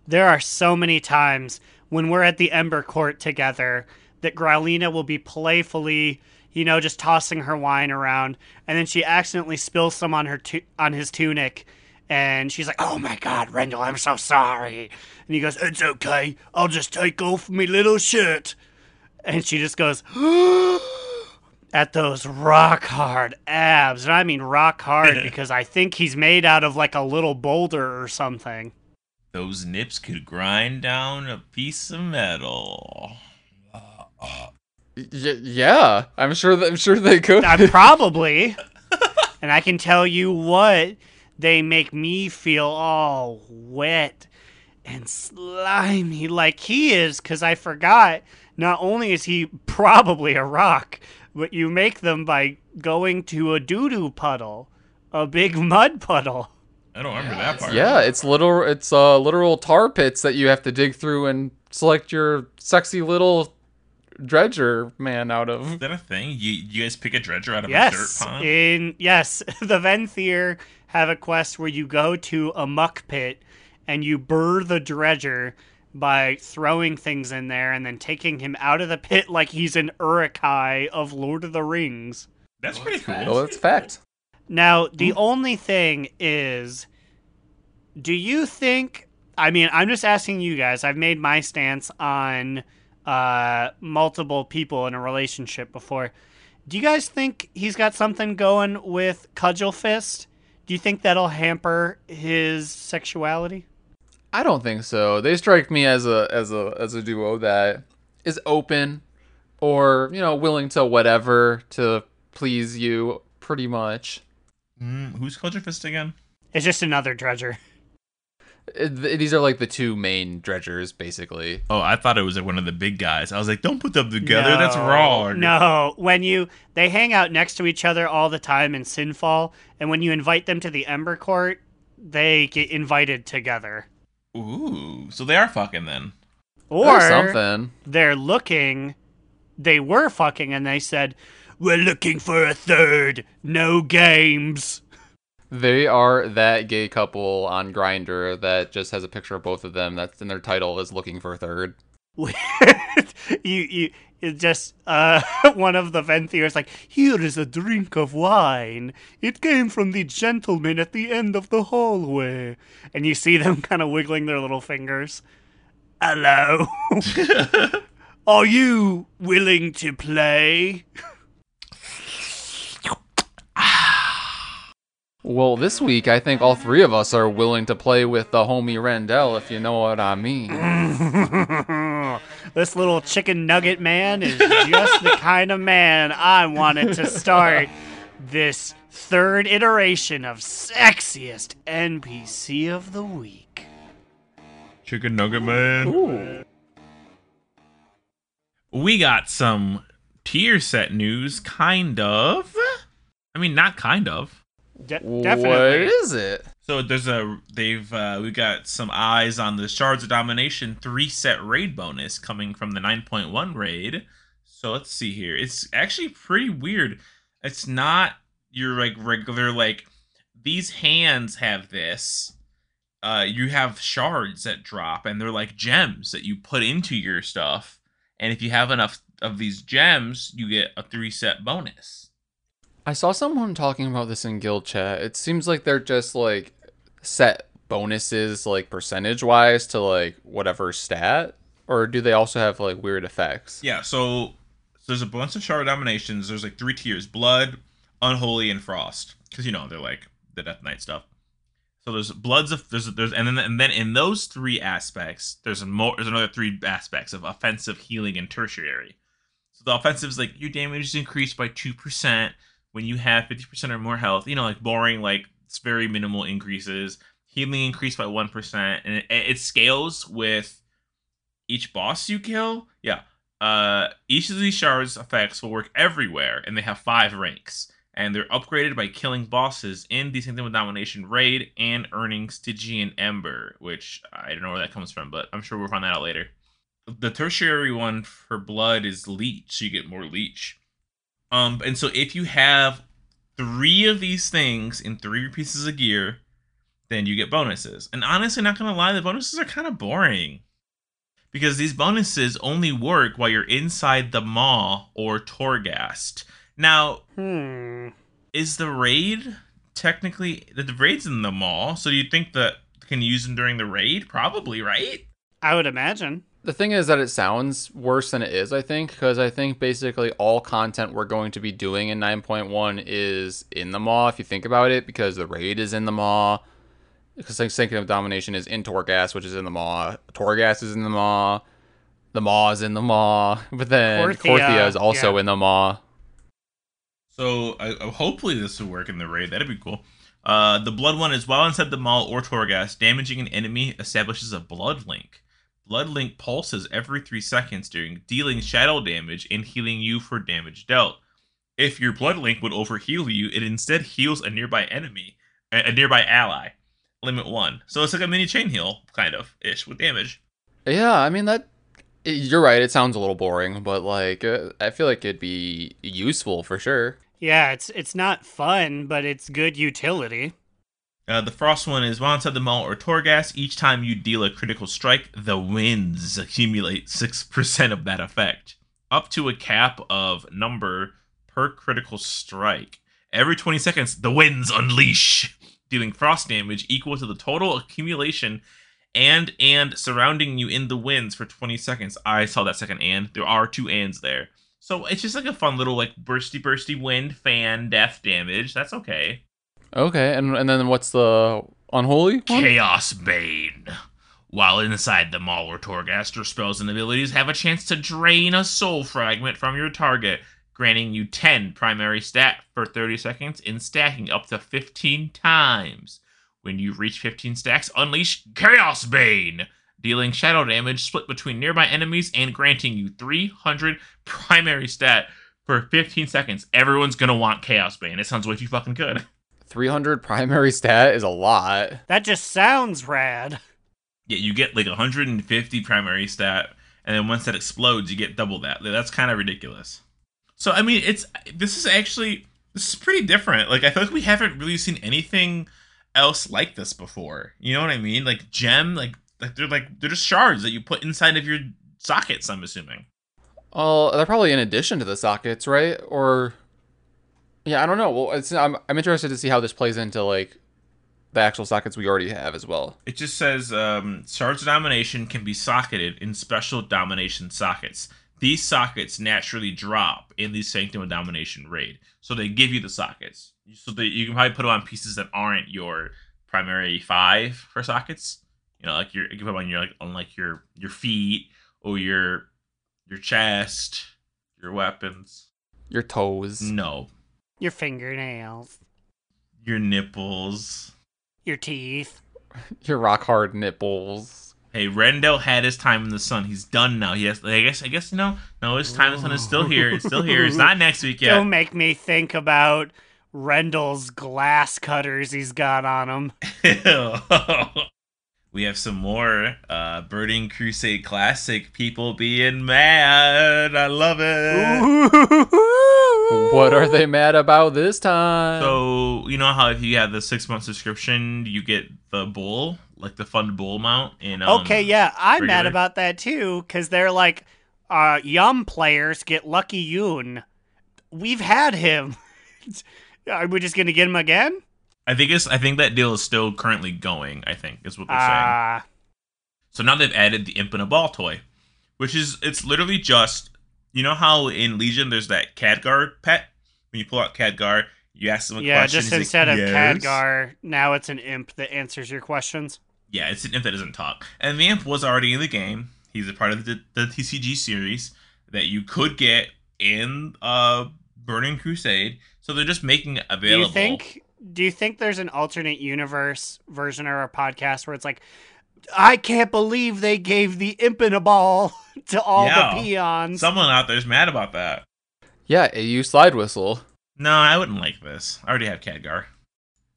There are so many times when we're at the Ember Court together that Growlina will be playfully, you know, just tossing her wine around, and then she accidentally spills some on her tu- on his tunic, and she's like, "Oh my God, Rendle, I'm so sorry." And he goes, "It's okay. I'll just take off my little shirt," and she just goes. At those rock hard abs. And I mean rock hard because I think he's made out of like a little boulder or something. Those nips could grind down a piece of metal. Y- yeah, I'm sure that I'm sure they could. I probably. and I can tell you what, they make me feel all wet and slimy like he is because I forgot. Not only is he probably a rock, but you make them by going to a doo doo puddle, a big mud puddle. I don't remember that part. yeah, it's literal. It's uh, literal tar pits that you have to dig through and select your sexy little dredger man out of. Is that a thing? You you guys pick a dredger out of a dirt pond? in yes, the Venthyr have a quest where you go to a muck pit and you burr the dredger by throwing things in there and then taking him out of the pit like he's an Uruk-hai of Lord of the Rings. That's pretty cool. Oh, that's fact. Now, the only thing is, do you think? I mean, I'm just asking you guys. I've made my stance on uh, multiple people in a relationship before. Do you guys think he's got something going with Cudgel Fist? Do you think that'll hamper his sexuality? I don't think so. They strike me as a as a as a duo that is open or, you know, willing to whatever to please you pretty much. Mm, who's Culture Fist again? It's just another dredger. These are like the two main dredgers basically. Oh, I thought it was like one of the big guys. I was like, don't put them together. That's wrong. No, when you they hang out next to each other all the time in Sinfall, and when you invite them to the Ember Court, they get invited together. Ooh, so they are fucking then. Or Or something. they're looking, they were fucking, and they said, "We're looking for a third. No games." They are that gay couple on Grindr that just has a picture of both of them. That's in their title is looking for a third. you you it just uh one of the Venthyrs like here is a drink of wine. It came from the gentleman at the end of the hallway, and you see them kind of wiggling their little fingers. Hello, are you willing to play? Well, this week I think all three of us are willing to play with the homie Rendle, if you know what I mean. this little chicken nugget man is just the kind of man I wanted to start this third iteration of sexiest NPC of the week. Chicken Nugget Man. We got some tier set news, kind of. I mean, not kind of. De- definitely. is it? So there's a they've uh, we got some eyes on the Shards of Domination three set raid bonus coming from the 9.1 raid. So let's see here. It's actually pretty weird. It's not your like regular like these hands have this. Uh, you have shards that drop and they're like gems that you put into your stuff. And if you have enough of these gems, you get a three set bonus. I saw someone talking about this in guild chat. It seems like they're just like set bonuses like percentage wise to like whatever stat, or do they also have like weird effects? Yeah, so, so there's a bunch of shard dominations. There's like three tiers: blood, unholy, and frost. Because you know they're like the Death Knight stuff. So there's bloods of there's there's and then and then in those three aspects there's more there's another three aspects of offensive, healing, and tertiary. So the offensive is like your damage is increased by two percent when you have fifty percent or more health. You know, like boring, like it's very minimal increases. Healing increased by one percent, and it, it scales with each boss you kill. Yeah. Uh, each of these shards effects will work everywhere, and they have five ranks and they're upgraded by killing bosses in the Sanctum of Domination raid and earning Stygian Ember, which I don't know where that comes from, but I'm sure we'll find that out later. The tertiary one for blood is leech, so you get more leech. Um, and so if you have three of these things in three pieces of gear, then you get bonuses. And honestly, not gonna lie, the bonuses are kind of boring. Because these bonuses only work while you're inside the maw or Torghast. Now, Hmm. is the raid technically the raid's in the maw? So do you think that can you use them during the raid? Probably, right? I would imagine. The thing is that it sounds worse than it is, I think, because I think basically all content we're going to be doing in 9.1 is in the maw, if you think about it, because the raid is in the maw. Because like Sanctum of Domination is in Torghast, which is in the maw. Torghast is in the maw. The maw is in the maw. But then Korthia, Korthia, is also yeah. in the maw. So I, I- hopefully this will work in the raid. That'd be cool. Uh, the blood one is while inside the maw or Torghast, damaging an enemy establishes a blood link. Blood link pulses every three seconds during dealing shadow damage and healing you for damage dealt. If your blood link would overheal you, it instead heals a nearby enemy, a, a nearby ally. Limit one. So it's like a mini chain heal, kind of ish, with damage. Yeah, I mean that. You're right. It sounds a little boring, but like uh, I feel like it'd be useful for sure. Yeah, it's it's not fun, but it's good utility. Uh, the frost one is while inside the maw or Torghast, each time you deal a critical strike, the winds accumulate 6% of that effect, up to a cap of number per critical strike. Every 20 seconds, the winds unleash, dealing frost damage equal to the total accumulation and and surrounding you in the winds for 20 seconds. I saw that second and. There are two ands there. So it's just like a fun little like bursty bursty wind fan death damage. That's okay. Okay, and and then what's the unholy one? Chaos Bane. While inside the Maw or Torghast, your spells and abilities have a chance to drain a soul fragment from your target, granting you 10 primary stat for 30 seconds and stacking up to 15 times. When you reach 15 stacks, unleash Chaos Bane, dealing shadow damage split between nearby enemies and granting you 300 primary stat for 15 seconds. Everyone's gonna want Chaos Bane. It sounds way too fucking good. 300 primary stat is a lot. That just sounds rad. Yeah, you get like 150 primary stat, and then once that explodes, you get double that. That's kind of ridiculous. So I mean, it's this is actually this is pretty different. Like I feel like we haven't really seen anything else like this before. You know what I mean? Like gem, like like they're like they're just shards that you put inside of your sockets. I'm assuming. Oh, they're probably in addition to the sockets, right? Or yeah, I don't know. Well, it's I'm I'm interested to see how this plays into like the actual sockets we already have as well. It just says um, shards of domination can be socketed in special domination sockets. These sockets naturally drop in the Sanctum of Domination raid, so they give you the sockets. So that you can probably put them on pieces that aren't your primary five for sockets. You know, like your you can put them on your like on like your your feet or your your chest, your weapons. Your toes, No, Your fingernails, your nipples. your teeth. your rock hard nipples. Hey, Rendle had his time in the sun. He's done now. He has. I guess. I guess no. No, his time in the sun is still here. It's still here. It's not next week yet. Don't make me think about Rendle's glass cutters he's got on him. we have some more uh, Burning Crusade Classic people being mad. I love it. What are they mad about this time? So you know how if you have the six month subscription, you get the bull, like the fun bull mount. In um, Okay, yeah, I'm mad about that too, because they're like, uh, Yum players get Lucky Yun. We've had him. Are we just gonna get him again? I think it's. I think that deal is still currently going. I think is what they're saying. Ah, So now they've added the Imp in a Ball toy, which is it's literally just you know how in Legion there's that Khadgar pet. When you pull out Khadgar, you ask them a yeah. question. Just he's like, instead of "Yes." Khadgar, now it's an imp that answers your questions. Yeah, it's an imp that doesn't talk. And the imp was already in the game. He's a part of the, the TCG series that you could get in uh Burning Crusade. So they're just making it available. Do you think? Do you think there's an alternate universe version of our podcast where it's like, I can't believe they gave the imp a ball to all Yeah. the peons. someone out there's mad about that? Yeah, AU slide whistle. No, I wouldn't like this. I already have Khadgar.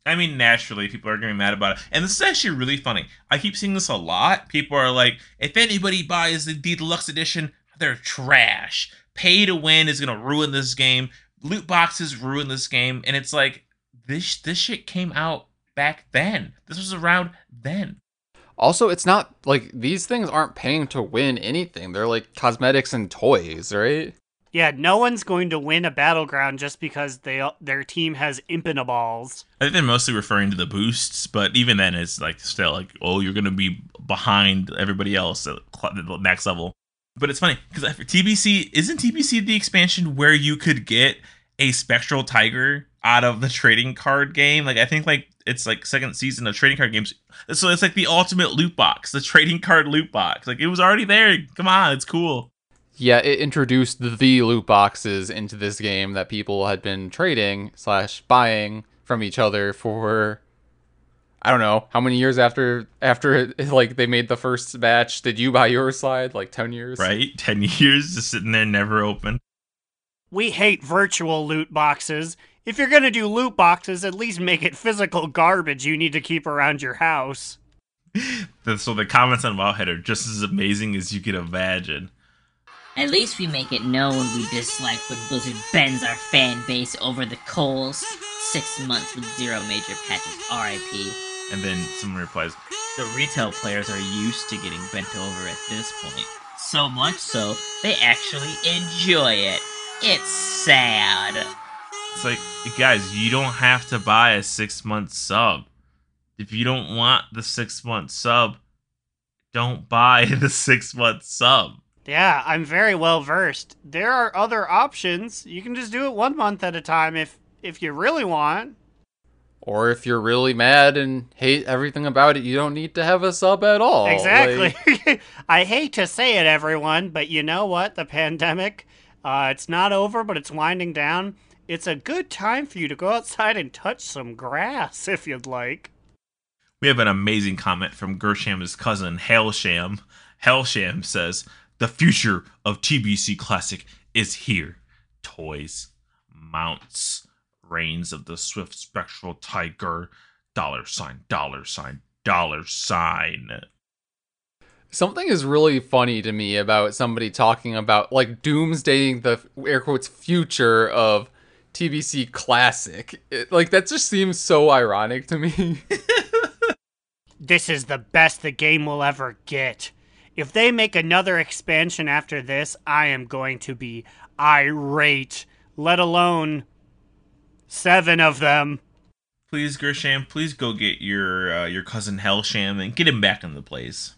I mean, naturally, people are going to be mad about it. And this is actually really funny. I keep seeing this a lot. People are like, if anybody buys the Deluxe Edition, they're trash. Pay to win is going to ruin this game. Loot boxes ruin this game. And it's like, this, this shit came out back then. This was around then. Also, it's not like these things aren't paying to win anything. They're like cosmetics and toys, right? yeah, no one's going to win a battleground just because they their team has imp in a balls. I think they're mostly referring to the boosts, but even then, it's like still like, oh, you're gonna be behind everybody else at the max level. But it's funny because TBC isn't TBC the expansion where you could get a spectral tiger out of the trading card game. Like I think like it's like second season of trading card games. So it's like the ultimate loot box, the trading card loot box. Like it was already there. Come on, it's cool. Yeah, it introduced the loot boxes into this game that people had been trading slash buying from each other for I don't know how many years after after like they made the first batch. Did you buy your slide? Like ten years, Right? Ten years just sitting there, never open. We hate virtual loot boxes. If you're gonna do loot boxes, at least make it physical garbage you need to keep around your house. So the comments on Wowhead are just as amazing as you could imagine. At least we make it known we dislike when Blizzard bends our fan base over the coals. Six months with zero major patches, RIP. And then someone replies, The retail players are used to getting bent over at this point. So much so, they actually enjoy it. It's sad. It's like, guys, you don't have to buy a six month sub. If you don't want the six month sub, don't buy the six month sub. Yeah, I'm very well versed. There are other options. You can just do it one month at a time if if you really want. Or if you're really mad and hate everything about it, you don't need to have a sub at all. exactly. Like, I hate to say it, everyone, but you know what? The pandemic, uh, it's not over, but it's winding down. It's a good time for you to go outside and touch some grass if you'd like. We have an amazing comment from Gersham's cousin, Hailsham. Hailsham says, The future of TBC Classic is here. Toys, mounts, reins of the swift spectral tiger, dollar sign, dollar sign, dollar sign. Something is really funny to me about somebody talking about like doomsdaying the air quotes future of TBC Classic. It, like that just seems so ironic to me. This is the best the game will ever get. If they make another expansion after this, I am going to be irate, let alone seven of them. Please, Gersham, please go get your uh, your cousin Hellsham and get him back in the place.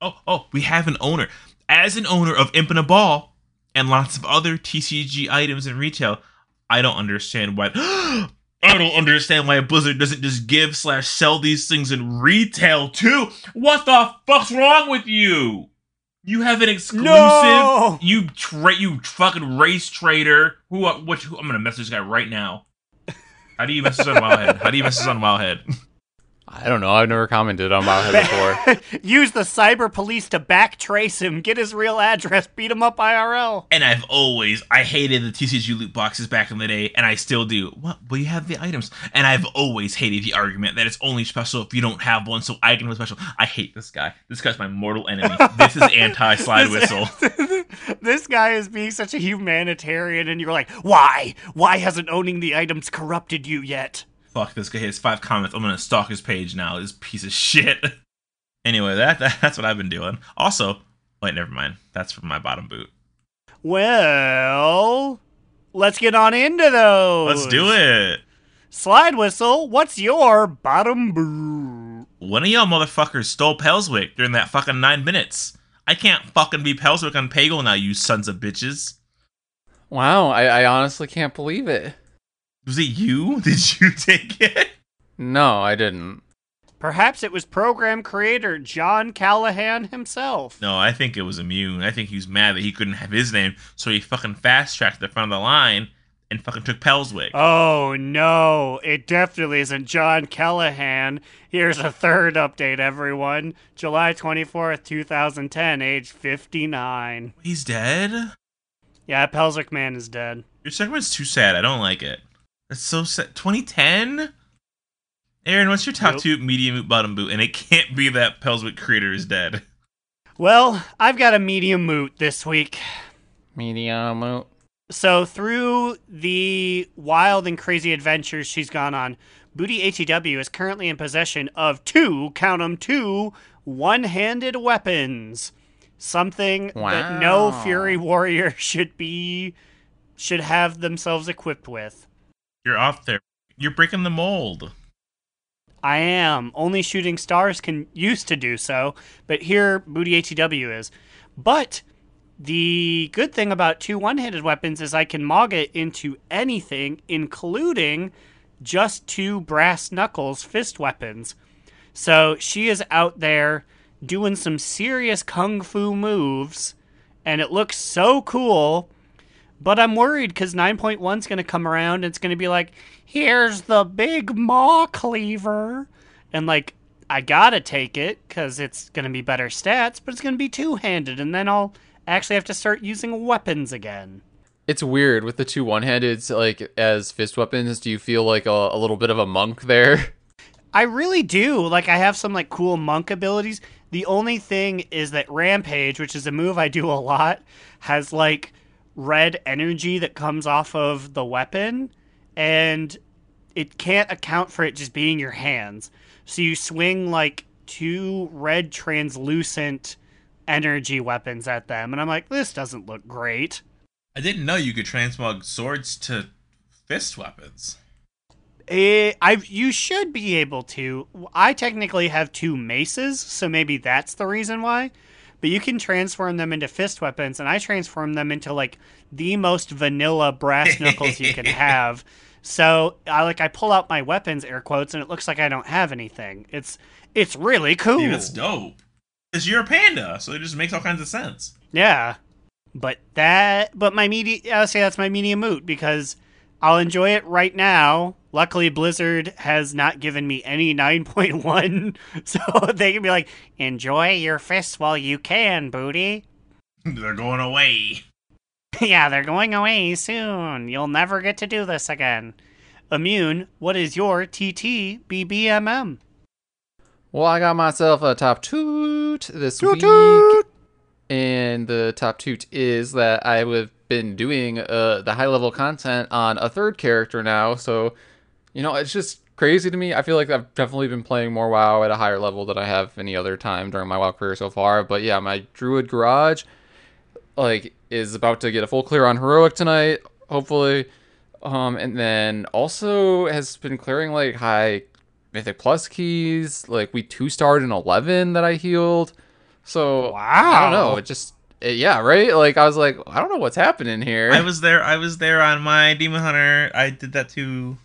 Oh, oh, we have an owner. As an owner of Imp and a Ball and lots of other TCG items in retail, I don't understand why. I don't understand why Blizzard doesn't just give slash sell these things in retail too. What the fuck's wrong with you? You have an exclusive. No! You tra- you fucking race trader. Who? uh, What? Who, I'm gonna message this guy right now. How do you message on Wowhead? How do you message on Wowhead? I don't know. I've never commented on Wowhead before. Use the cyber police to backtrace him, get his real address, beat him up IRL. And I've always I hated the TCG loot boxes back in the day, and I still do. What? But you have the items, and I've always hated the argument that it's only special if you don't have one, so I can have special. I hate this guy. This guy's my mortal enemy. this is anti slide whistle. this guy is being such a humanitarian, and you're like, why? Why hasn't owning the items corrupted you yet? Fuck this guy. He has five comments. I'm gonna stalk his page now. This piece of shit. anyway, that, that that's what I've been doing. Also, wait, never mind. That's from my bottom boot. Well, let's get on into those. Let's do it. Slide Whistle, what's your bottom boo? One of y'all motherfuckers stole Pelswick during that fucking nine minutes. I can't fucking be Pelswick on Pagle now, you sons of bitches. Wow, I, I honestly can't believe it. Was it you? Did you take it? No, I didn't. Perhaps it was program creator John Callahan himself. No, I think it was Immune. I think he was mad that he couldn't have his name, so he fucking fast tracked the front of the line and fucking took Pelswick. Oh no, it definitely isn't John Callahan. Here's a third update, everyone. July 24th, 2010, age 59. He's dead? Yeah, Pelswick Man is dead. Your segment's too sad. I don't like it. That's so sad. 2010? Aaron, what's your top Nope. two medium boot, bottom boot? And it can't be that Pelswick creator is dead. Well, I've got a medium moot this week. Medium. moot. So through the wild and crazy adventures she's gone on, Booty ATW is currently in possession of two, count 'em, two one-handed weapons. Something that no Fury Warrior should be should have themselves equipped with. You're off there. You're breaking the mold. I am. Only shooting stars can used to do so, but here Booty ATW is. But the good thing about two one-handed weapons is I can mog it into anything, including just two brass knuckles fist weapons. So she is out there doing some serious kung fu moves, and it looks so cool. But I'm worried because 9.1 is going to come around and it's going to be like, here's the big maw cleaver. And like, I gotta take it because it's going to be better stats, but it's going to be two handed. And then I'll actually have to start using weapons again. It's weird with the two one handed, like as fist weapons. Do you feel like a, a little bit of a monk there? I really do. Like, I have some like cool monk abilities. The only thing is that Rampage, which is a move I do a lot, has like red energy that comes off of the weapon, and it can't account for it just being your hands. So you swing like two red translucent energy weapons at them, and I'm like, this doesn't look great. I didn't know you could transmog swords to fist weapons. Eh, I you should be able to. I technically have two maces, so maybe that's the reason why. But you can transform them into fist weapons, and I transform them into like the most vanilla brass knuckles you can have. So I like I pull out my weapons, air quotes, and it looks like I don't have anything. It's it's really cool. Dude, that's dope. You're a panda, so it just makes all kinds of sense. Yeah. But that but my media I'll say that's my medium moot because I'll enjoy it right now. Luckily Blizzard has not given me any 9.1 so they can be like enjoy your fists while you can, booty. They're going away. yeah, they're going away soon. You'll never get to do this again. Immune, what is your TT BBMM? Well, I got myself a top toot this Toot week. toot. And the top toot is that I've been doing uh, the high level content on a third character now. So, you know, it's just crazy to me. I feel like I've definitely been playing more WoW at a higher level than I have any other time during my WoW career so far. But yeah, my Druid Garage like is about to get a full clear on Heroic tonight, hopefully. Um, and then also has been clearing like high Mythic Plus keys. Like we two starred in eleven that I healed. So I don't know. It just yeah, right. Like I was like, I don't know what's happening here. I was there. I was there on my Demon Hunter. I did that too.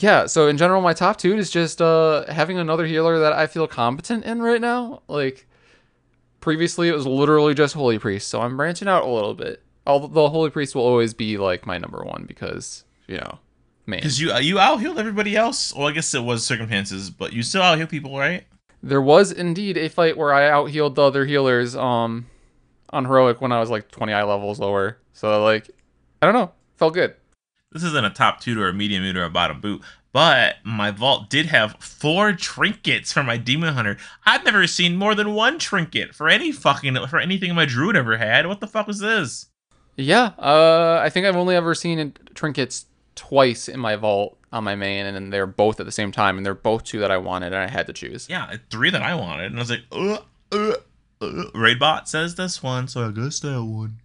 Yeah. So in general, my top two is just uh having another healer that I feel competent in right now. Like previously, it was literally just Holy Priest. So I'm branching out a little bit. Although the Holy Priest will always be like my number one because you know, man. Because you you out healed everybody else. Well, I guess it was circumstances, but you still out heal people, right? There was indeed a fight where I out healed the other healers um on heroic when I was like 20 eye levels lower. So like I don't know, felt good. This isn't a top two or a medium boot or a bottom boot, but my vault did have four trinkets for my Demon Hunter. I've never seen more than one trinket for any fucking for anything my druid ever had. What the fuck was this? Yeah, uh I think I've only ever seen trinkets twice in my vault on my main and they're both at the same time and they're both two that I wanted and I had to choose. Yeah, three that I wanted, and I was like, uh, uh, uh. Raidbot says this one, so I guess that one.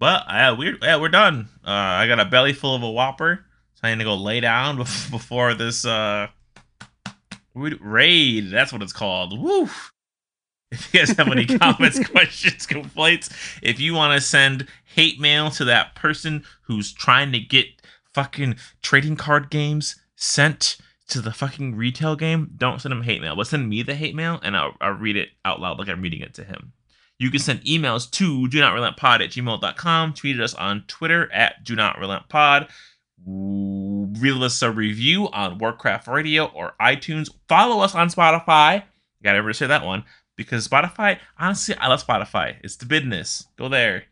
But yeah, we're yeah we're done. Uh, I got a belly full of a whopper. So I need to go lay down before this uh raid. That's what it's called. Woo! If you guys have any comments, questions, complaints, if you want to send hate mail to that person who's trying to get fucking trading card games sent to the fucking retail game, don't send him hate mail. But send me the hate mail and I'll, I'll read it out loud like I'm reading it to him. You can send emails to do not relent pod at gmail.com. Tweet us on Twitter at do not relent pod. Leave us a review on Warcraft Radio or iTunes. Follow us on Spotify. Gotta ever say that one because Spotify, honestly, I love Spotify. It's the business. Go there.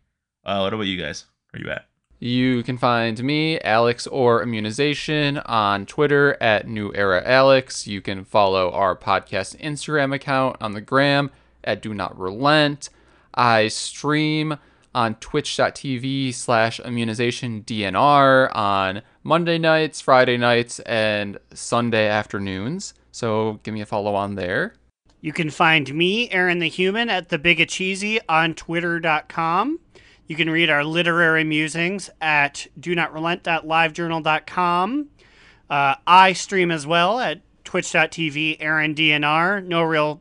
Uh, what about you guys? Where you at? You can find me, Alex or Immunization, on Twitter at New Era Alex. You can follow our podcast Instagram account on the gram at Do Not Relent. I stream on twitch.tv slash immunization DNR on Monday nights, Friday nights, and Sunday afternoons. So give me a follow on there. You can find me, Aaron the Human, at the Big Cheesy on Twitter.com. You can read our literary musings at do not relent.livejournal.com. Uh, I stream as well at twitch.tv, Aaron DNR. No real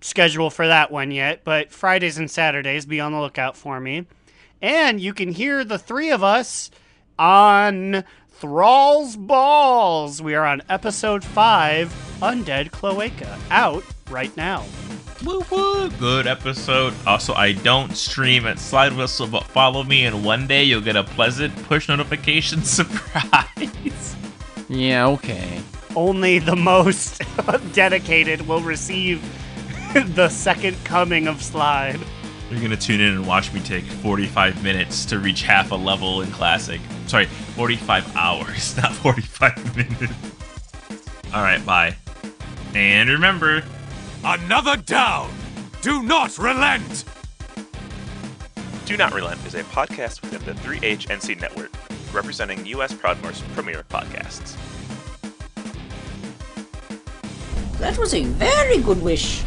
schedule for that one yet, but Fridays and Saturdays, be on the lookout for me. And you can hear the three of us on Thrall's Balls. We are on episode 5, Undead Cloaca, out right now. Woo woo! Good episode. Also, I don't stream at Slide Whistle, but follow me, and one day you'll get a pleasant push notification surprise. Yeah, okay. Only the most dedicated will receive the second coming of Slide. You're gonna tune in and watch me take 45 minutes to reach half a level in Classic. Sorry, 45 hours, not 45 minutes. Alright, bye. And remember, Another down! Do not relent! Do Not Relent is a podcast within the 3HNC network, representing U.S. Proudmoore's premier podcasts. That was a very good wish.